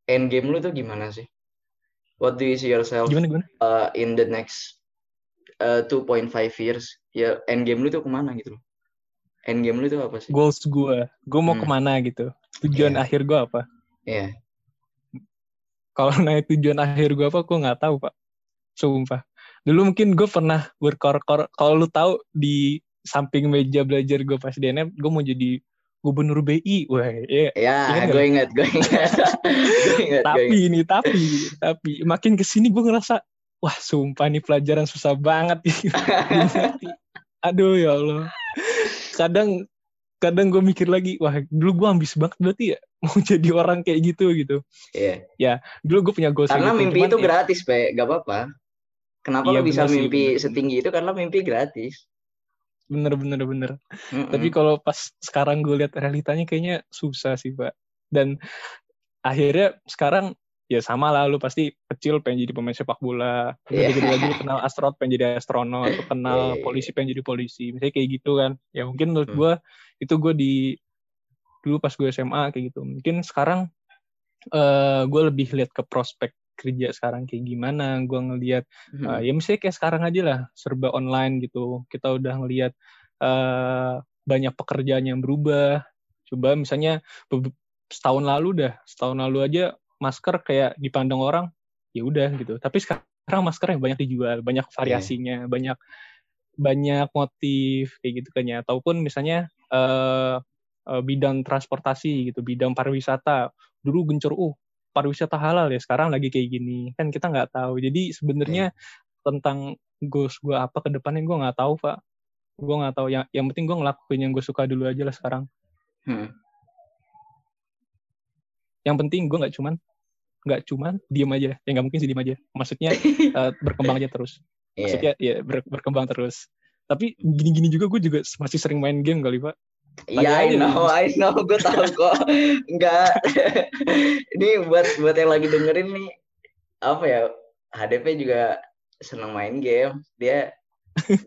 end game lu tuh gimana sih what do you see yourself
gimana, gimana?
Uh, in the next uh, 2.5 years ya end game lu tuh ke mana gitu loh end game lu tuh apa sih
goals gue gue mau hmm. ke mana gitu tujuan yeah. akhir gue apa
Iya. Yeah.
Kalau naik tujuan akhir gue apa, gue nggak tahu pak. Sumpah. Dulu mungkin gue pernah berkor-kor. Kalau lu tahu di samping meja belajar gue pas di NM, gue mau jadi gubernur BI. Wah,
ya. Ya, gue ingat, gue ingat.
ingat. tapi ini, tapi, tapi makin ke sini gue ngerasa, wah sumpah nih pelajaran susah banget. Aduh ya Allah. Kadang kadang gue mikir lagi, wah dulu gue ambis banget berarti ya mau jadi orang kayak gitu gitu.
Iya.
Ya, dulu gue punya goals
Karena
gitu.
mimpi Cuman, itu ya, gratis, Pe. Gak apa-apa. Kenapa iya, lo bisa mimpi sih, setinggi itu? Karena mimpi gratis.
Bener, bener, bener. Mm -mm. Tapi kalau pas sekarang gue lihat realitanya kayaknya susah sih, Pak. Dan akhirnya sekarang ya sama lah lu pasti kecil pengen jadi pemain sepak bola yeah. gitu lagi kenal astronot pengen jadi astronot atau kenal yeah. Iya, polisi iya. pengen jadi polisi misalnya kayak gitu kan ya mungkin menurut hmm. gue itu gue di dulu pas gue SMA kayak gitu mungkin sekarang uh, eh, gue lebih lihat ke prospek kerja sekarang kayak gimana gue ngelihat hmm. uh, ya misalnya kayak sekarang aja lah serba online gitu kita udah ngelihat uh, banyak pekerjaan yang berubah coba misalnya setahun lalu dah setahun lalu aja masker kayak dipandang orang ya udah gitu tapi sekarang masker yang banyak dijual banyak iya. variasinya yeah. banyak banyak motif kayak gitu kan ya ataupun misalnya uh, uh, bidang transportasi gitu bidang pariwisata dulu gencur uh pariwisata halal ya sekarang lagi kayak gini. Kan kita nggak tahu. Jadi sebenarnya yeah. tentang goals gue apa ke depannya gue nggak tahu pak. Gue nggak tahu. Yang yang penting gue ngelakuin yang gue suka dulu aja lah sekarang. Hmm. Yang penting gue nggak cuman nggak cuman diem aja. Ya nggak mungkin sih diem aja. Maksudnya uh, berkembang aja terus. Iya. maksudnya yeah. ya ber, berkembang terus. Tapi gini-gini juga gue juga masih sering main game kali pak
Iya, I know, I know, gue tahu kok. Enggak. ini buat buat yang lagi dengerin nih, apa ya? HDP juga seneng main game. Dia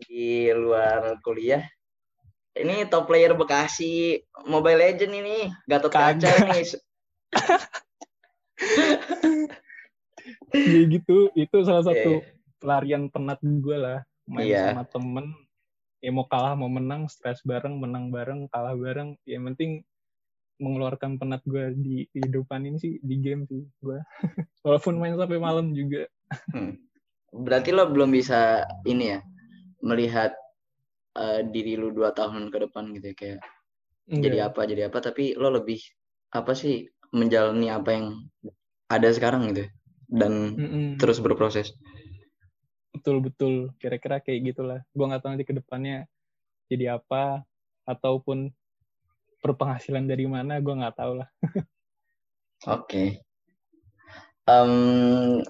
di luar kuliah. Ini top player Bekasi Mobile Legend ini, Gatot Kaca nih
ya gitu itu salah satu yeah. pelarian penat gue lah main yeah. sama temen ya mau kalah mau menang stres bareng menang bareng kalah bareng ya yang penting mengeluarkan penat gue di kehidupan ini sih di game sih gue walaupun main sampai malam juga
hmm. berarti lo belum bisa ini ya melihat uh, diri lu dua tahun ke depan gitu ya kayak Enggak. jadi apa jadi apa tapi lo lebih apa sih menjalani apa yang ada sekarang gitu dan mm-hmm. terus berproses
betul betul kira-kira kayak gitulah gue nggak tahu nanti ke depannya jadi apa ataupun berpenghasilan dari mana gue nggak tahu lah
oke okay. um,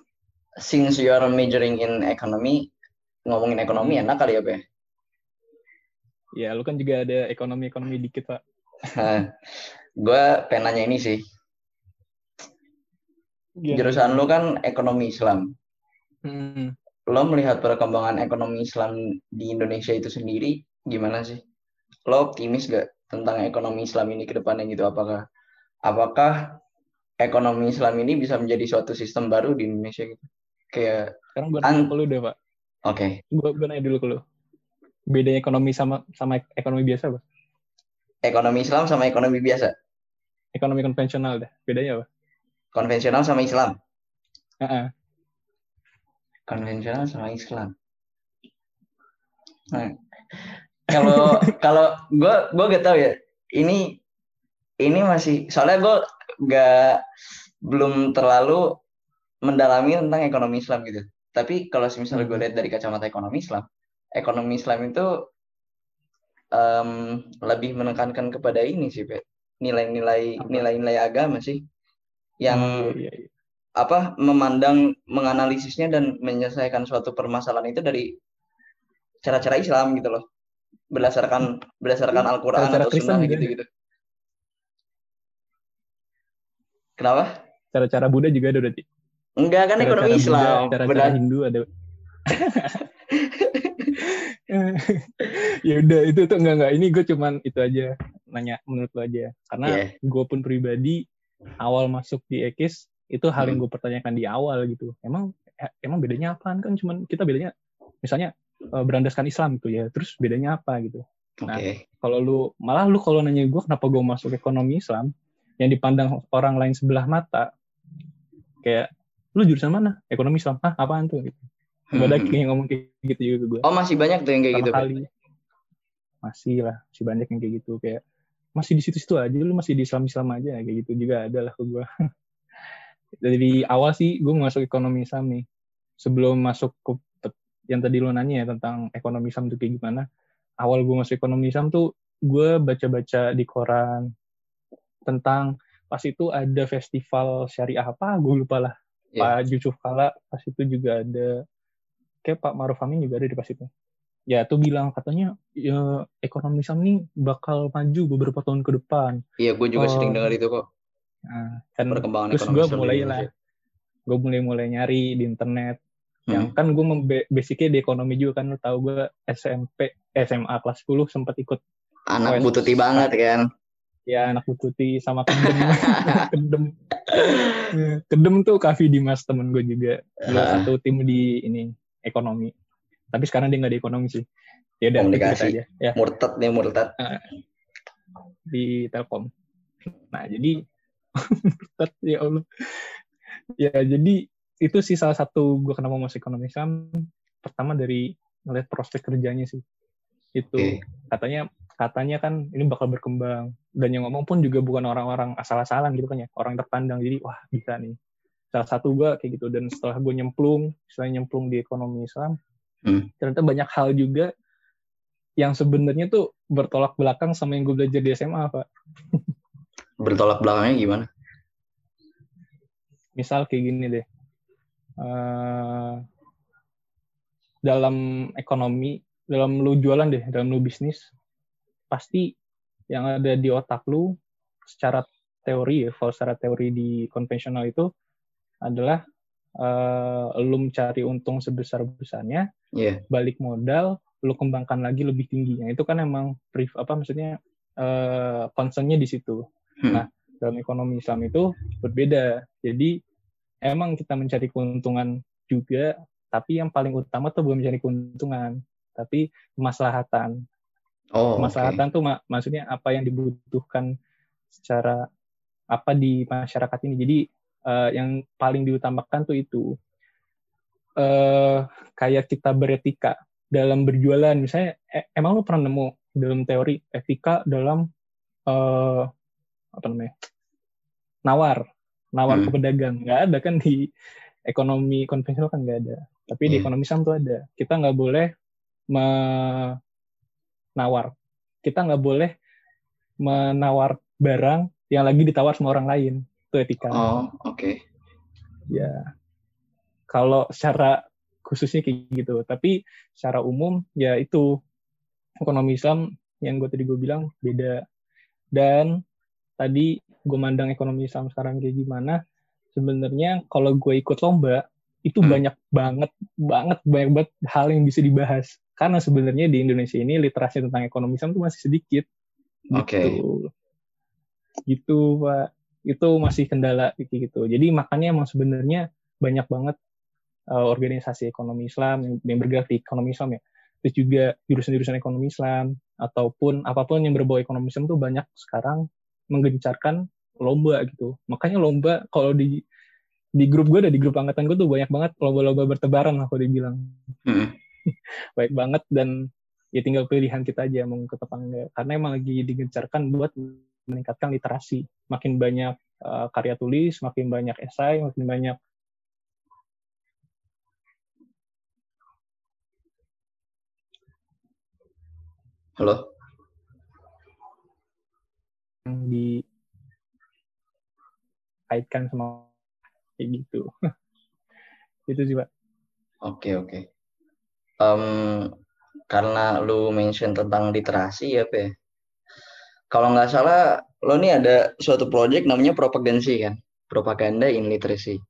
since you are majoring in economy ngomongin ekonomi enak kali ya be
ya lu kan juga ada ekonomi ekonomi dikit pak
gue penanya ini sih yeah. jurusan lu kan ekonomi Islam. Hmm. Lo melihat perkembangan ekonomi Islam di Indonesia itu sendiri gimana sih? Lo optimis gak tentang ekonomi Islam ini ke depannya gitu? Apakah apakah ekonomi Islam ini bisa menjadi suatu sistem baru di Indonesia gitu? Kayak
sekarang gue nanya dulu deh pak.
Oke. Okay.
Gue gue nanya dulu ke lo. Bedanya ekonomi sama sama ekonomi biasa pak?
Ekonomi Islam sama ekonomi biasa?
Ekonomi konvensional deh. Bedanya apa?
konvensional sama Islam.
Uh -uh.
Konvensional sama Islam. Nah, kalau kalau gue gue gak tahu ya. Ini ini masih soalnya gue gak belum terlalu mendalami tentang ekonomi Islam gitu. Tapi kalau misalnya gue hmm. lihat dari kacamata ekonomi Islam, ekonomi Islam itu um, lebih menekankan kepada ini sih, nilai-nilai nilai-nilai agama sih yang hmm, iya, iya. Apa memandang menganalisisnya dan menyelesaikan suatu permasalahan itu dari cara-cara Islam gitu loh berdasarkan berdasarkan iya, Al-Quran cara atau Sunnah gitu gitu kenapa
cara-cara Buddha juga ada berarti
Enggak kan ekonomi
Cara-cara Buddha,
Islam.
cara-cara. Hindu ada. ya udah itu tuh enggak enggak ini gue cuman itu aja nanya menurut lo aja karena
Iya.
gue pun pribadi awal masuk di Ekis itu hal yang
Hmm.
gue pertanyakan di awal gitu. Emang eh, emang bedanya apaan? Kan cuman kita bedanya misalnya eh, berandaskan Islam gitu ya. Terus bedanya apa gitu. Nah. kalau lu malah lu kalau nanya gue kenapa gue masuk ekonomi Islam yang dipandang orang lain sebelah mata kayak lu jurusan mana? Ekonomi Islam. Ah apaan tuh? Gitu.
Hmm,
ada yang ngomong kayak gitu juga gue
Oh masih banyak tuh yang kayak gitu.
kali. Masih lah masih banyak yang kayak gitu. Kayak masih di situ-situ aja lu masih di Islam-Islam aja kayak gitu juga ada lah ke gue dari awal sih gue masuk ekonomi Islam nih. Sebelum masuk ke yang tadi lu nanya ya tentang ekonomi Islam tuh kayak gimana. Awal gue masuk ekonomi Islam tuh gue baca-baca di koran tentang pas itu ada festival syariah apa gue lupa lah.
Iya.
Pak Yusuf Kala pas itu juga ada. Kayak Pak Maruf Amin juga ada di pas itu. Ya tuh bilang katanya ya ekonomi Islam nih bakal maju beberapa tahun ke depan.
Iya, gue juga
Oh.
sering dengar itu kok
nah, kan
perkembangan
terus gue mulai lah gue mulai mulai nyari di internet. Yang
Hmm.
kan gue basicnya di ekonomi juga kan lu tahu gue SMP SMA kelas 10 sempat ikut
Anak bututi banget kan.
ya anak bututi sama kedem kedem kedem tuh Kavi Dimas temen gue juga. Dia
Ah.
satu tim di ini ekonomi. Tapi sekarang dia nggak di ekonomi sih. Ya udah
Komunikasi.
aja. Ya.
Murtad nih murtad.
di Telkom. Nah jadi ya Allah. Ya jadi itu sih salah satu gue kenapa masuk ekonomi Islam pertama dari ngeliat prospek kerjanya sih. Itu
Oke.
katanya katanya kan ini bakal berkembang. Dan yang ngomong pun juga bukan orang-orang asal-asalan gitu kan ya orang terpandang. Jadi wah bisa nih. Salah satu gue kayak gitu. Dan setelah gue nyemplung setelah nyemplung di ekonomi Islam
Hmm.
ternyata banyak hal juga yang sebenarnya tuh bertolak belakang sama yang gue belajar di SMA pak
Bertolak belakangnya gimana?
misal kayak gini deh Eh, dalam ekonomi dalam lu jualan deh dalam lu bisnis pasti yang ada di otak lu secara teori ya kalau secara teori di konvensional itu adalah eh, lu mencari untung sebesar besarnya
Iya.
balik modal lu kembangkan lagi lebih tinggi yang itu kan emang brief apa maksudnya eh concernnya di situ. Nah dalam ekonomi Islam itu berbeda. Jadi emang kita mencari keuntungan juga tapi yang paling utama tuh bukan mencari keuntungan tapi kemaslahatan.
Oh,
kemaslahatan tuh mak- maksudnya apa yang dibutuhkan secara apa di masyarakat ini. Jadi eh, yang paling diutamakan tuh itu eh kayak kita beretika dalam berjualan. Misalnya e- emang lu pernah nemu dalam teori etika dalam eh apa namanya nawar nawar
Hmm.
ke pedagang. Nggak ada kan di ekonomi konvensional kan nggak ada. Tapi di
Iya.
ekonomi Islam tuh ada. Kita nggak boleh menawar. Kita nggak boleh menawar barang yang lagi ditawar sama orang lain. Itu etika.
Oh, oke.
ya. Kalau secara khususnya kayak gitu. Tapi secara umum ya itu. Ekonomi Islam yang gue tadi gue bilang beda. Dan tadi gue mandang ekonomi Islam sekarang kayak gimana sebenarnya kalau gue ikut lomba itu
Hmm.
banyak banget banget banyak banget hal yang bisa dibahas. Karena sebenarnya di Indonesia ini literasi tentang ekonomi Islam tuh masih sedikit.
Oke.
gitu. Gitu pak. Itu masih kendala gitu. Jadi makanya emang sebenarnya banyak banget uh, organisasi ekonomi Islam yang, yang bergerak di ekonomi Islam ya. Terus juga jurusan-jurusan ekonomi Islam ataupun apa pun yang berbau ekonomi Islam tuh banyak sekarang menggencarkan lomba gitu makanya lomba kalau di di grup gue ada di grup angkatan gue tuh banyak banget lomba-lomba bertebaran lah kalau dibilang
Hmm.
baik banget dan ya tinggal pilihan kita aja mau ikut apa enggak karena emang lagi digencarkan buat meningkatkan literasi makin banyak uh, karya tulis makin banyak esai makin banyak
Halo.
Yang dikaitkan sama kayak gitu itu sih pak
Oke, oke. Em, karena lu mention tentang literasi ya, Pe. Kalau nggak salah, lo nih ada suatu project namanya propagansi kan? Propaganda in literacy.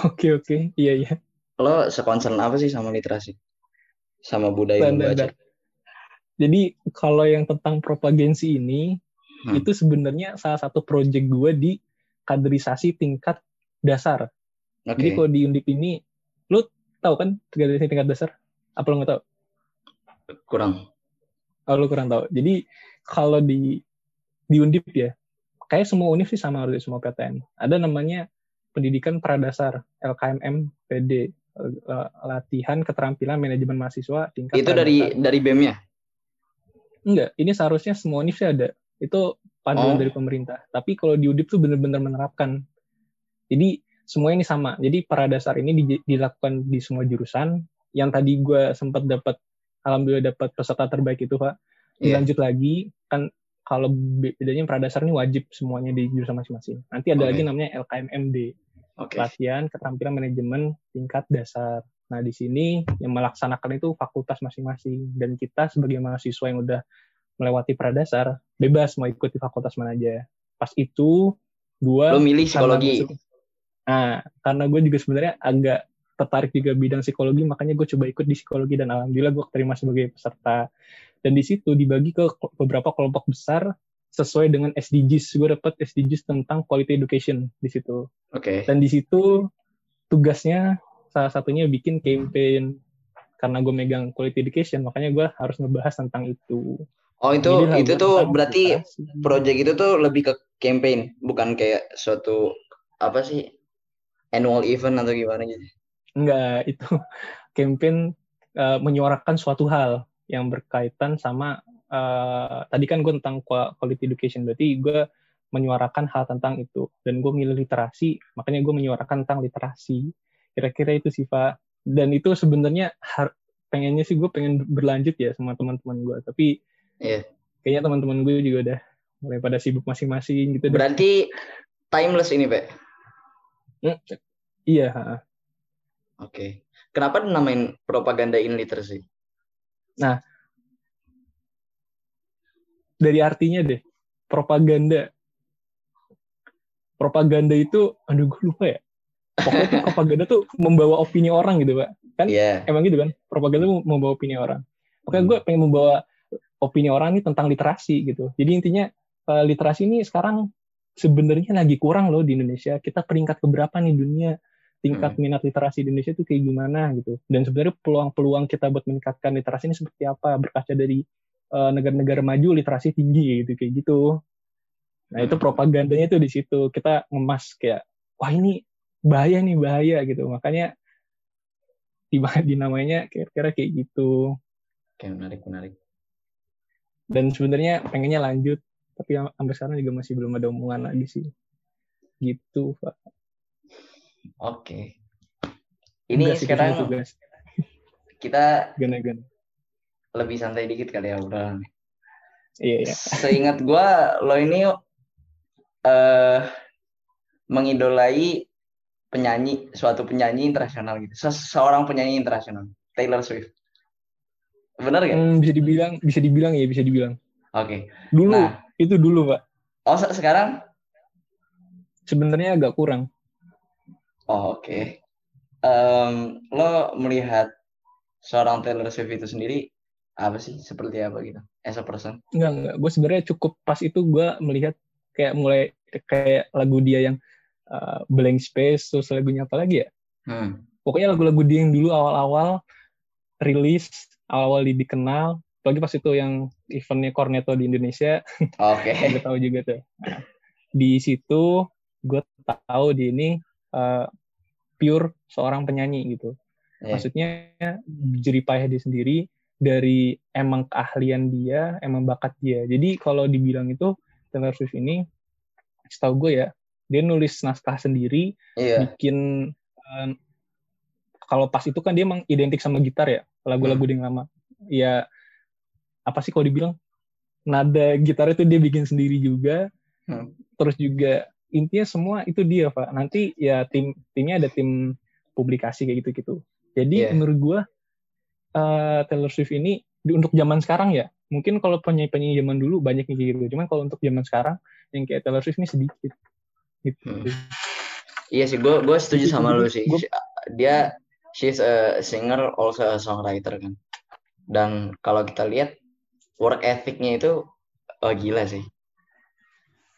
Oke oke, iya iya.
Lo sekonsen apa sih sama literasi? Sama budaya membaca?
Jadi kalau yang tentang propagansi ini
Hmm.
itu sebenarnya salah satu project gue di kaderisasi tingkat dasar.
Oke.
Jadi kalau di Undip ini, lu tahu kan kaderisasi tingkat dasar? Apa lu nggak tahu?
Kurang.
Oh, lu kurang tahu. Jadi kalau di di Undip ya, kayak semua univ sih sama harusnya semua PTN. Ada namanya pendidikan pradasar LKMM PD latihan keterampilan manajemen mahasiswa tingkat
Itu dari dari BEM-nya?
enggak ini seharusnya semua univ sih ada itu panduan
Oh.
dari pemerintah tapi kalau di Udip tuh benar-benar menerapkan jadi semua ini sama jadi pradasar ini di- dilakukan di semua jurusan yang tadi gue sempat dapat alhamdulillah dapat peserta terbaik itu pak
Iya.
dilanjut lagi kan kalau bedanya pradasar ini wajib semuanya di jurusan masing-masing nanti ada
Oke.
lagi namanya LKMMD
Oke.
latihan keterampilan manajemen tingkat dasar. Nah, di sini yang melaksanakan itu fakultas masing-masing dan kita sebagai mahasiswa yang udah melewati pradasar bebas mau ikut di fakultas mana aja. Pas itu gua
Lo milih psikologi.
Nah, karena gue juga sebenarnya agak tertarik juga bidang psikologi, makanya gue coba ikut di psikologi dan alhamdulillah gue terima sebagai peserta. Dan di situ dibagi ke beberapa kelompok besar sesuai dengan SDGs. Gue dapat SDGs tentang quality education di situ.
Oke.
Dan di situ tugasnya salah satunya bikin campaign karena gue megang quality education, makanya gue harus ngebahas tentang itu.
Oh itu
Jadi
itu tuh berarti
literasi.
project itu tuh lebih ke campaign, bukan kayak suatu apa sih annual event atau gimana gitu.
Enggak, itu campaign uh, menyuarakan suatu hal yang berkaitan sama uh, tadi kan gue tentang qua- quality education, berarti gue menyuarakan hal tentang itu dan gue milih literasi, makanya gue menyuarakan tentang literasi. Kira-kira itu sih Pak. Dan itu sebenarnya pengennya sih gue pengen berlanjut ya sama teman-teman gue, tapi
Iya.
kayaknya teman-teman gue juga udah mulai pada sibuk masing-masing gitu. deh.
Berarti timeless ini, Pak.
Iya, ha.
Oke. Kenapa namain propaganda in literacy?
dari artinya deh propaganda propaganda itu aduh gue lupa ya pokoknya tuh propaganda tuh membawa opini orang gitu pak kan
Iya.
emang gitu kan propaganda membawa opini orang makanya
Hmm.
gue pengen membawa opini orang ini tentang literasi gitu. Jadi intinya eh, literasi ini sekarang sebenarnya lagi kurang loh di Indonesia. Kita peringkat keberapa nih dunia? Tingkat
Hmm.
minat literasi di Indonesia tuh kayak gimana gitu. Dan sebenarnya peluang-peluang kita buat meningkatkan literasi ini seperti apa? Berkaca dari eh, negara-negara maju literasi tinggi gitu kayak gitu. Nah itu
Hmm.
propagandanya tuh di situ. Kita ngemas kayak wah ini bahaya nih bahaya gitu. Makanya tiba dinamainya kira-kira kayak gitu.
Oke, menarik, menarik.
Dan sebenarnya pengennya lanjut tapi am- sampai sekarang juga masih belum ada omongan lagi sih gitu Pak.
Oke. Ini
Tugas
sekarang
tugas
kita
gana-gana
lebih santai dikit kali ya udah.
iya iya
Seingat gua lo ini eh mengidolai penyanyi suatu penyanyi internasional gitu. Se- Seorang penyanyi internasional, Taylor Swift. Benar gak?
Hmm, bisa dibilang bisa dibilang ya bisa dibilang
Oke.
dulu
Nah.
itu dulu pak
Oh, se- sekarang?
sebenarnya agak kurang
Oh, oke. Em, lo melihat seorang Taylor Swift itu sendiri apa sih? Seperti apa gitu? As a person?
enggak enggak gue sebenarnya cukup pas itu gue melihat kayak mulai kayak lagu dia yang uh, blank space terus lagunya apa lagi ya
Hmm.
pokoknya lagu-lagu dia yang dulu awal-awal rilis awal-awal dikenal apalagi pas itu yang eventnya Cornetto di Indonesia
Oke.
gue tahu juga tuh Nah, di situ gue tahu dia ini uh, pure seorang penyanyi gitu
Iya.
maksudnya jeripayah dia sendiri dari emang keahlian dia emang bakat dia jadi kalau dibilang itu Taylor Swift ini setahu gue ya dia nulis naskah sendiri
Iya.
bikin em, kalau pas itu kan dia emang identik sama gitar ya lagu-lagu dia yang lama. Ya apa sih kalau dibilang? Nada gitar itu dia bikin sendiri juga.
Hmm.
terus juga intinya semua itu dia pak. Nanti ya tim timnya ada tim publikasi kayak gitu gitu jadi
Iya.
menurut gua eh, Taylor Swift ini di- untuk zaman sekarang ya mungkin kalau penyanyi penyanyi zaman dulu banyak yang kayak gitu. Cuman kalau untuk zaman sekarang yang kayak Taylor Swift ini sedikit. Gitu.
Hmm. iya sih gue gue setuju sama lu sih.
Gua-
dia she's a singer also a songwriter kan. Dan kalau kita lihat work ethicnya itu oh, gila sih.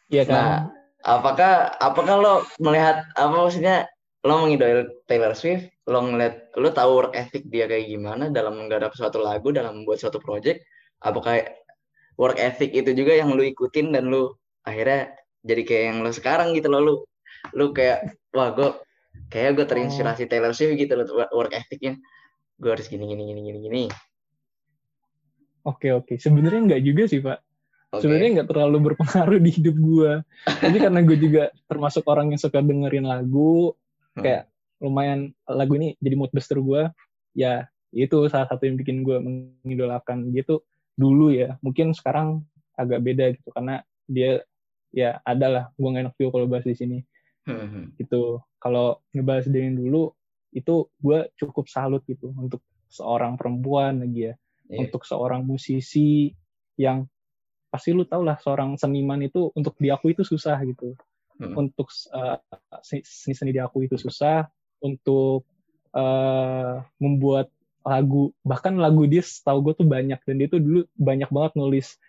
Iya kan?
Nah, apakah apakah lo melihat apa maksudnya? Lo mengidol Taylor Swift, lo ngeliat lo tahu work ethic dia kayak gimana dalam menggarap suatu lagu, dalam membuat suatu project, apakah work ethic itu juga yang lo ikutin dan lo akhirnya jadi kayak yang lo sekarang gitu lo? Lo lo kayak wah gue kayak gue terinspirasi Taylor Swift gitu lo work ethicnya gue harus gini gini gini gini gini.
Oke oke. Sebenarnya nggak juga sih pak.
Oke.
sebenarnya nggak terlalu berpengaruh di hidup gue tapi karena gue juga termasuk orang yang suka dengerin lagu
Hmm.
kayak lumayan lagu ini jadi mood booster gue ya itu salah satu yang bikin gue mengidolakan dia tuh dulu ya. Mungkin sekarang agak beda gitu karena dia ya ada lah. Gue nggak enak juga kalau bahas di sini
Hmm,
gitu. Kalau ngebahas yang dulu itu gue cukup salut gitu untuk seorang perempuan lagi ya.
Iya.
untuk seorang musisi yang pasti lu tau lah seorang seniman itu untuk diakui itu susah gitu.
Hmm.
untuk uh, seni-seni diakui itu susah. Untuk uh, membuat lagu bahkan lagu dia setahu gue tuh banyak. Dan dia tuh dulu banyak banget nulis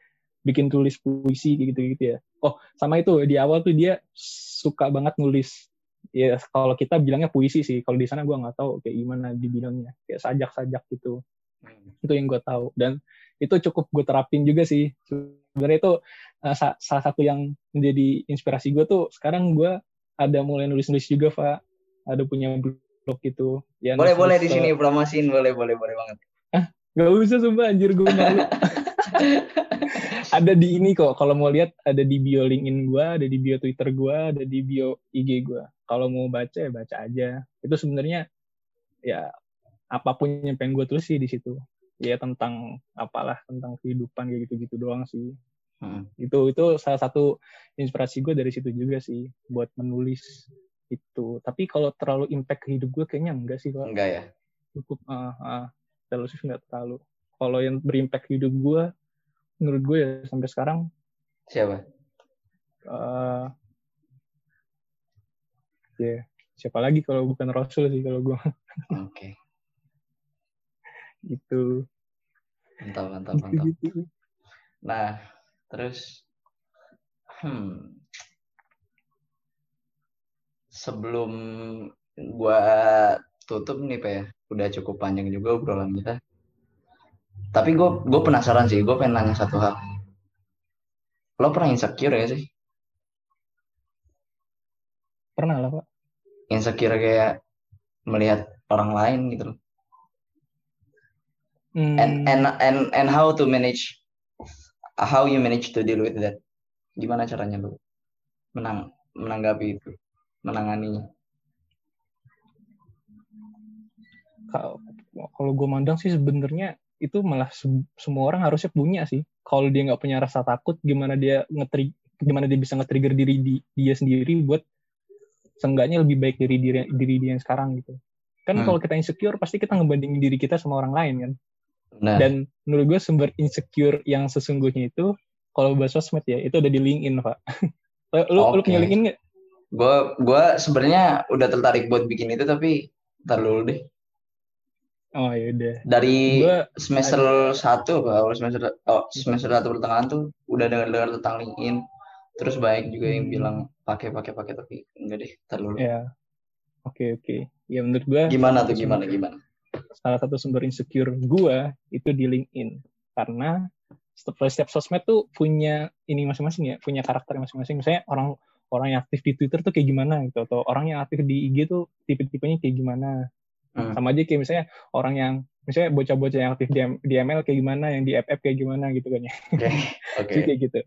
bikin tulis puisi gitu gitu ya. Oh sama itu di awal tuh dia suka banget nulis. Ya kalau kita bilangnya puisi sih. Kalau di sana gue nggak tahu kayak gimana dibilangnya. Kayak sajak-sajak gitu.
Hmm.
itu yang gue tahu. Dan itu cukup gue terapin juga sih. Sebenarnya itu uh, sa- salah satu yang menjadi inspirasi gue tuh sekarang gue ada mulai nulis-nulis juga pak ada punya blog gitu. Ya
boleh boleh di sini promosiin. Boleh boleh boleh banget.
Gak usah sumpah. Anjir gue malu. ada di ini kok. Kalau mau lihat ada di bio LinkedIn gue, ada di bio Twitter gue, ada di bio IG gue. Kalau mau baca ya baca aja. Itu sebenarnya ya apa pun yang pengen gue tulis sih di situ. Ya tentang apalah tentang kehidupan kayak gitu-gitu doang sih.
Hmm.
Itu itu salah satu inspirasi gue dari situ juga sih buat menulis itu. Tapi kalau terlalu impact ke hidup gue kayaknya enggak sih pak
enggak ya
cukup ah ah Taylor Swift nggak terlalu kalau yang berimpact hidup gue menurut gue ya sampai sekarang
siapa?
eh ya siapa lagi kalau bukan Rasul sih kalau gue
oke.
Gitu.
Mantap mantap
gitu
mantap
gitu.
Nah, terus hmm, sebelum gua tutup nih Pak ya, udah cukup panjang juga obrolan kita. Tapi gue gue penasaran sih, gue pengen nanya satu hal. Lo pernah insecure ya sih?
pernah lah pak
Insecure kayak melihat orang lain gitu loh.
Hmm,
And and and and how to manage how you manage to deal with that? Gimana caranya lo menang menanggapi itu, menanganinya?
kalau kalau gue mandang sih sebenarnya itu malah se- semua orang harusnya punya sih kalau dia nggak punya rasa takut gimana dia ngetri gimana dia bisa nge-trigger diri di- dia sendiri buat seenggaknya lebih baik dari diri diri dia yang sekarang gitu kan
Hmm.
kalau kita insecure pasti kita ngebandingin diri kita sama orang lain kan
Nah,
dan menurut gue sumber insecure yang sesungguhnya itu kalau bahas sosmed ya itu ada di LinkedIn pak lu lu
Oke.
punya LinkedIn nggak
gue gua sebenarnya udah tertarik buat bikin itu tapi ntar dulu deh.
Oh ya udah
Dari
gue
semester satu awal semester oh semester satu pertengahan tuh udah dengar dengar tentang LinkedIn. Terus banyak juga yang
Hmm.
bilang pakai pakai pakai tapi enggak deh, ntar dulu.
ya oke oke ya menurut gue
Gimana tuh gimana gimana?
salah satu sumber insecure gue itu di LinkedIn karena setiap, setiap sosmed tuh punya ini masing-masing ya punya karakter masing-masing misalnya orang orang yang aktif di Twitter tuh kayak gimana gitu atau orang yang aktif di IG tuh tipe-tipenya kayak gimana
Hmm.
sama aja kayak misalnya orang yang misalnya bocah-bocah yang aktif di, di ML kayak gimana yang di FF kayak gimana gitu kan ya
Oke. Oke.
Jadi kayak gitu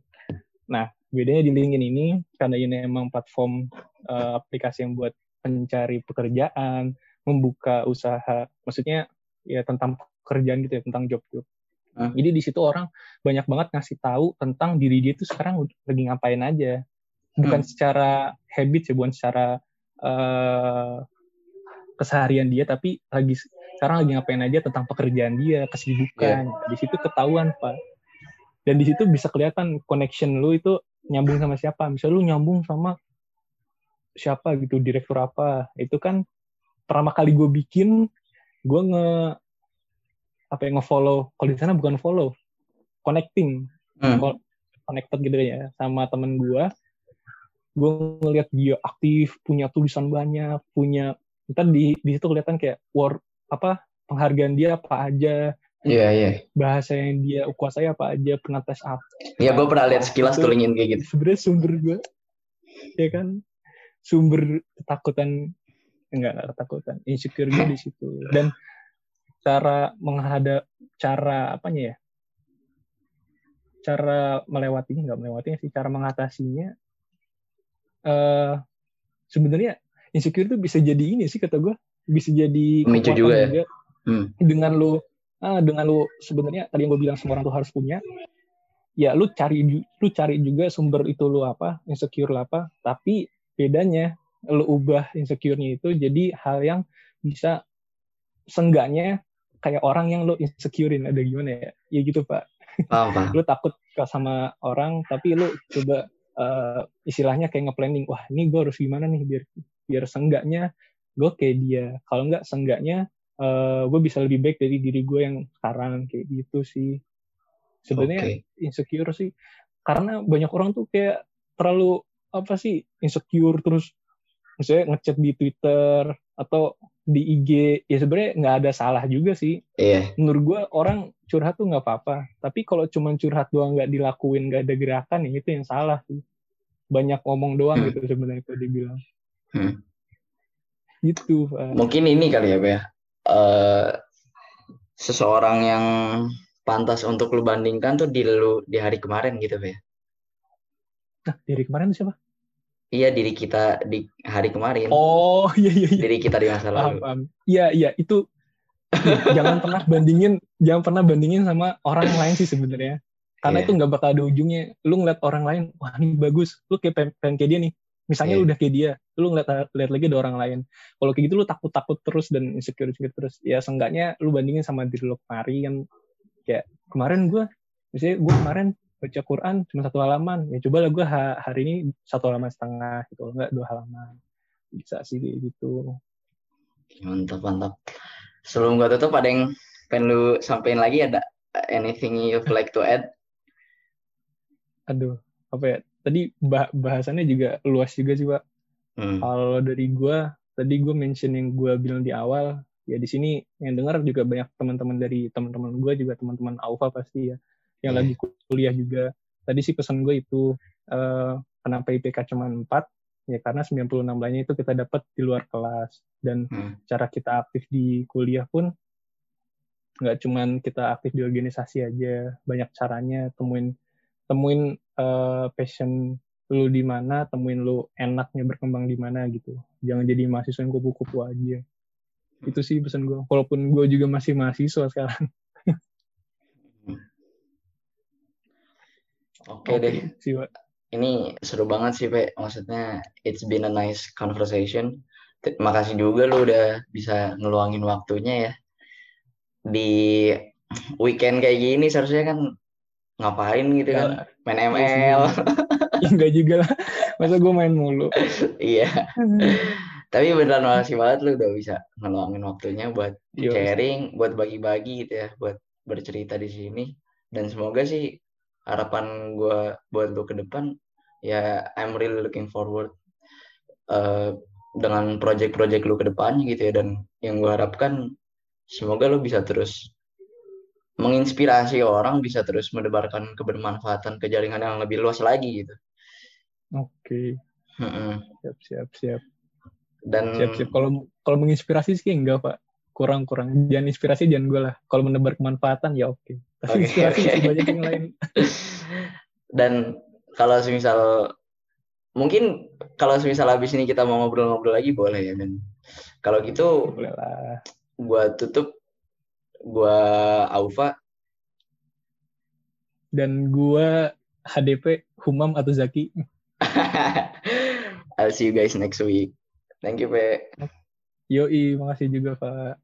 nah bedanya di LinkedIn ini karena ini emang platform eh, aplikasi yang buat pencari pekerjaan membuka usaha maksudnya ya tentang pekerjaan gitu ya tentang job-job
Hmm.
jadi di situ orang banyak banget ngasih tahu tentang diri dia itu sekarang lagi ngapain aja bukan
Hmm.
secara habit ya bukan secara eh, keseharian dia tapi lagi sekarang lagi ngapain aja tentang pekerjaan dia kesibukan. Di situ ketahuan pak. Dan di situ bisa kelihatan connection lu itu nyambung sama siapa. Misalnya lu nyambung sama siapa gitu direktur apa. Itu kan pertama kali gue bikin gue nge apa yang nge-follow. Kalau di sana bukan follow connecting.
Hmm.
connected gitu ya sama temen gue gue ngeliat dia aktif punya tulisan banyak punya ntar di di situ kelihatan kayak war apa penghargaan dia apa aja
Iya, iya.
bahasa yang dia kuasai apa aja pernah tes up
Iya, gue pernah lihat sekilas tuh LinkedIn kayak gitu.
sebenarnya sumber gue ya kan sumber ketakutan enggak enggak ketakutan insecure gue di situ dan cara menghadap cara apanya ya cara melewatinya nggak melewatinya sih cara mengatasinya eh sebenarnya insecure itu bisa jadi ini sih kata gue bisa jadi
Pemicu
kekuatan
juga ya? Hmm.
dengan lu ah, dengan lu sebenarnya tadi yang gue bilang semua orang tuh harus punya. Ya lu cari lu cari juga sumber itu lu apa insecure lu apa. Tapi bedanya lu ubah insecure-nya itu jadi hal yang bisa senggaknya kayak orang yang lu insecurein. Ada gimana ya? Ya gitu pak.
Paham, paham.
lu takut sama orang tapi lu coba eh, istilahnya kayak nge-planning wah ini gue harus gimana nih biar biar senggaknya gue kayak dia. Kalau enggak senggaknya eh gue bisa lebih baik dari diri gue yang sekarang kayak gitu sih. Sebenarnya
Oke.
insecure sih. Karena banyak orang tuh kayak terlalu apa sih insecure terus misalnya ngechat di Twitter atau di IG ya sebenarnya nggak ada salah juga sih.
Iya.
menurut gue orang curhat tuh nggak apa-apa. Tapi kalau cuman curhat doang nggak dilakuin nggak ada gerakan ya itu yang salah sih. Banyak ngomong doang
Hmm.
gitu sebenarnya kalau dibilang
Hmm.
gitu Pak.
Mungkin ini kali ya, Pak ya. Eh, seseorang yang pantas untuk lu bandingkan tuh di lu di hari kemarin gitu, Pak ya.
nah dari kemarin siapa
Iya, diri kita di hari kemarin.
oh iya iya iya
Diri kita di masa lalu.
paham iya iya itu jangan pernah bandingin jangan pernah bandingin sama orang lain sih sebenarnya karena
Iya.
itu nggak bakal ada ujungnya lu ngeliat orang lain wah ini bagus lu kayak pengen kayak dia nih misalnya lu udah kayak dia lu ngeliat lihat lagi ada orang lain. Kalau kayak gitu lu takut takut terus dan insecure insecure terus. Ya seenggaknya lu bandingin sama diri lu kemarin kayak kemarin gue misalnya gue kemarin baca Quran cuma satu halaman. Ya coba lah gue hari ini satu halaman setengah gitu enggak dua halaman. Bisa sih kayak gitu.
Mantap, mantap. Sebelum gua tutup ada yang pengen lu sampein lagi ada? Anything you'd like to add?
aduh apa ya tadi bah- bahasannya juga luas juga sih pak
Hmm.
kalau dari gua tadi gue mention yang gua bilang di awal ya di sini yang dengar juga banyak teman-teman dari teman-teman gua juga teman-teman Aufa pasti ya yang
Iya.
lagi kuliah juga tadi sih pesan gue itu eh, kenapa IPK cuma 4 ya karena 96 lainnya itu kita dapat di luar kelas dan
Hmm.
cara kita aktif di kuliah pun nggak cuman kita aktif di organisasi aja banyak caranya temuin temuin eh, passion lu di mana temuin lu enaknya berkembang di mana gitu jangan jadi mahasiswa yang kupu-kupu aja itu sih pesan gue walaupun gue juga masih mahasiswa sekarang
Oke deh.
sih Pak.
Ini seru banget sih, Pe. Maksudnya, it's been a nice conversation. Terima kasih juga lu udah bisa ngeluangin waktunya ya. Di weekend kayak gini seharusnya kan ngapain gitu kan? Main ML.
Enggak juga lah masa gue main mulu
Iya. Tapi beneran makasih banget lu udah bisa ngeluangin waktunya buat
Yo,
sharing, buat bagi-bagi gitu ya, buat bercerita di sini. Dan semoga sih harapan gue buat lu ke depan, ya I'm really looking forward eh, dengan project-project lu ke depannya gitu ya. Dan yang gue harapkan semoga lu bisa terus menginspirasi orang, bisa terus mendebarkan kebermanfaatan ke jaringan yang lebih luas lagi gitu.
oke.
Mm-mm.
siap siap siap.
Dan
siap siap. Kalau kalau menginspirasi sih enggak pak. Kurang kurang. Jangan inspirasi jangan gue lah. Kalau menebar kemanfaatan ya oke. Tapi
Oke,
inspirasi masih banyak yang lain.
Dan kalau semisal mungkin kalau semisal habis ini kita mau ngobrol-ngobrol lagi boleh ya dan kalau gitu
boleh lah.
gua tutup gua Aufa
dan gue HDP Humam atau Zaki.
I'll see you guys next week. Thank you Pe.
Yoi makasih juga pak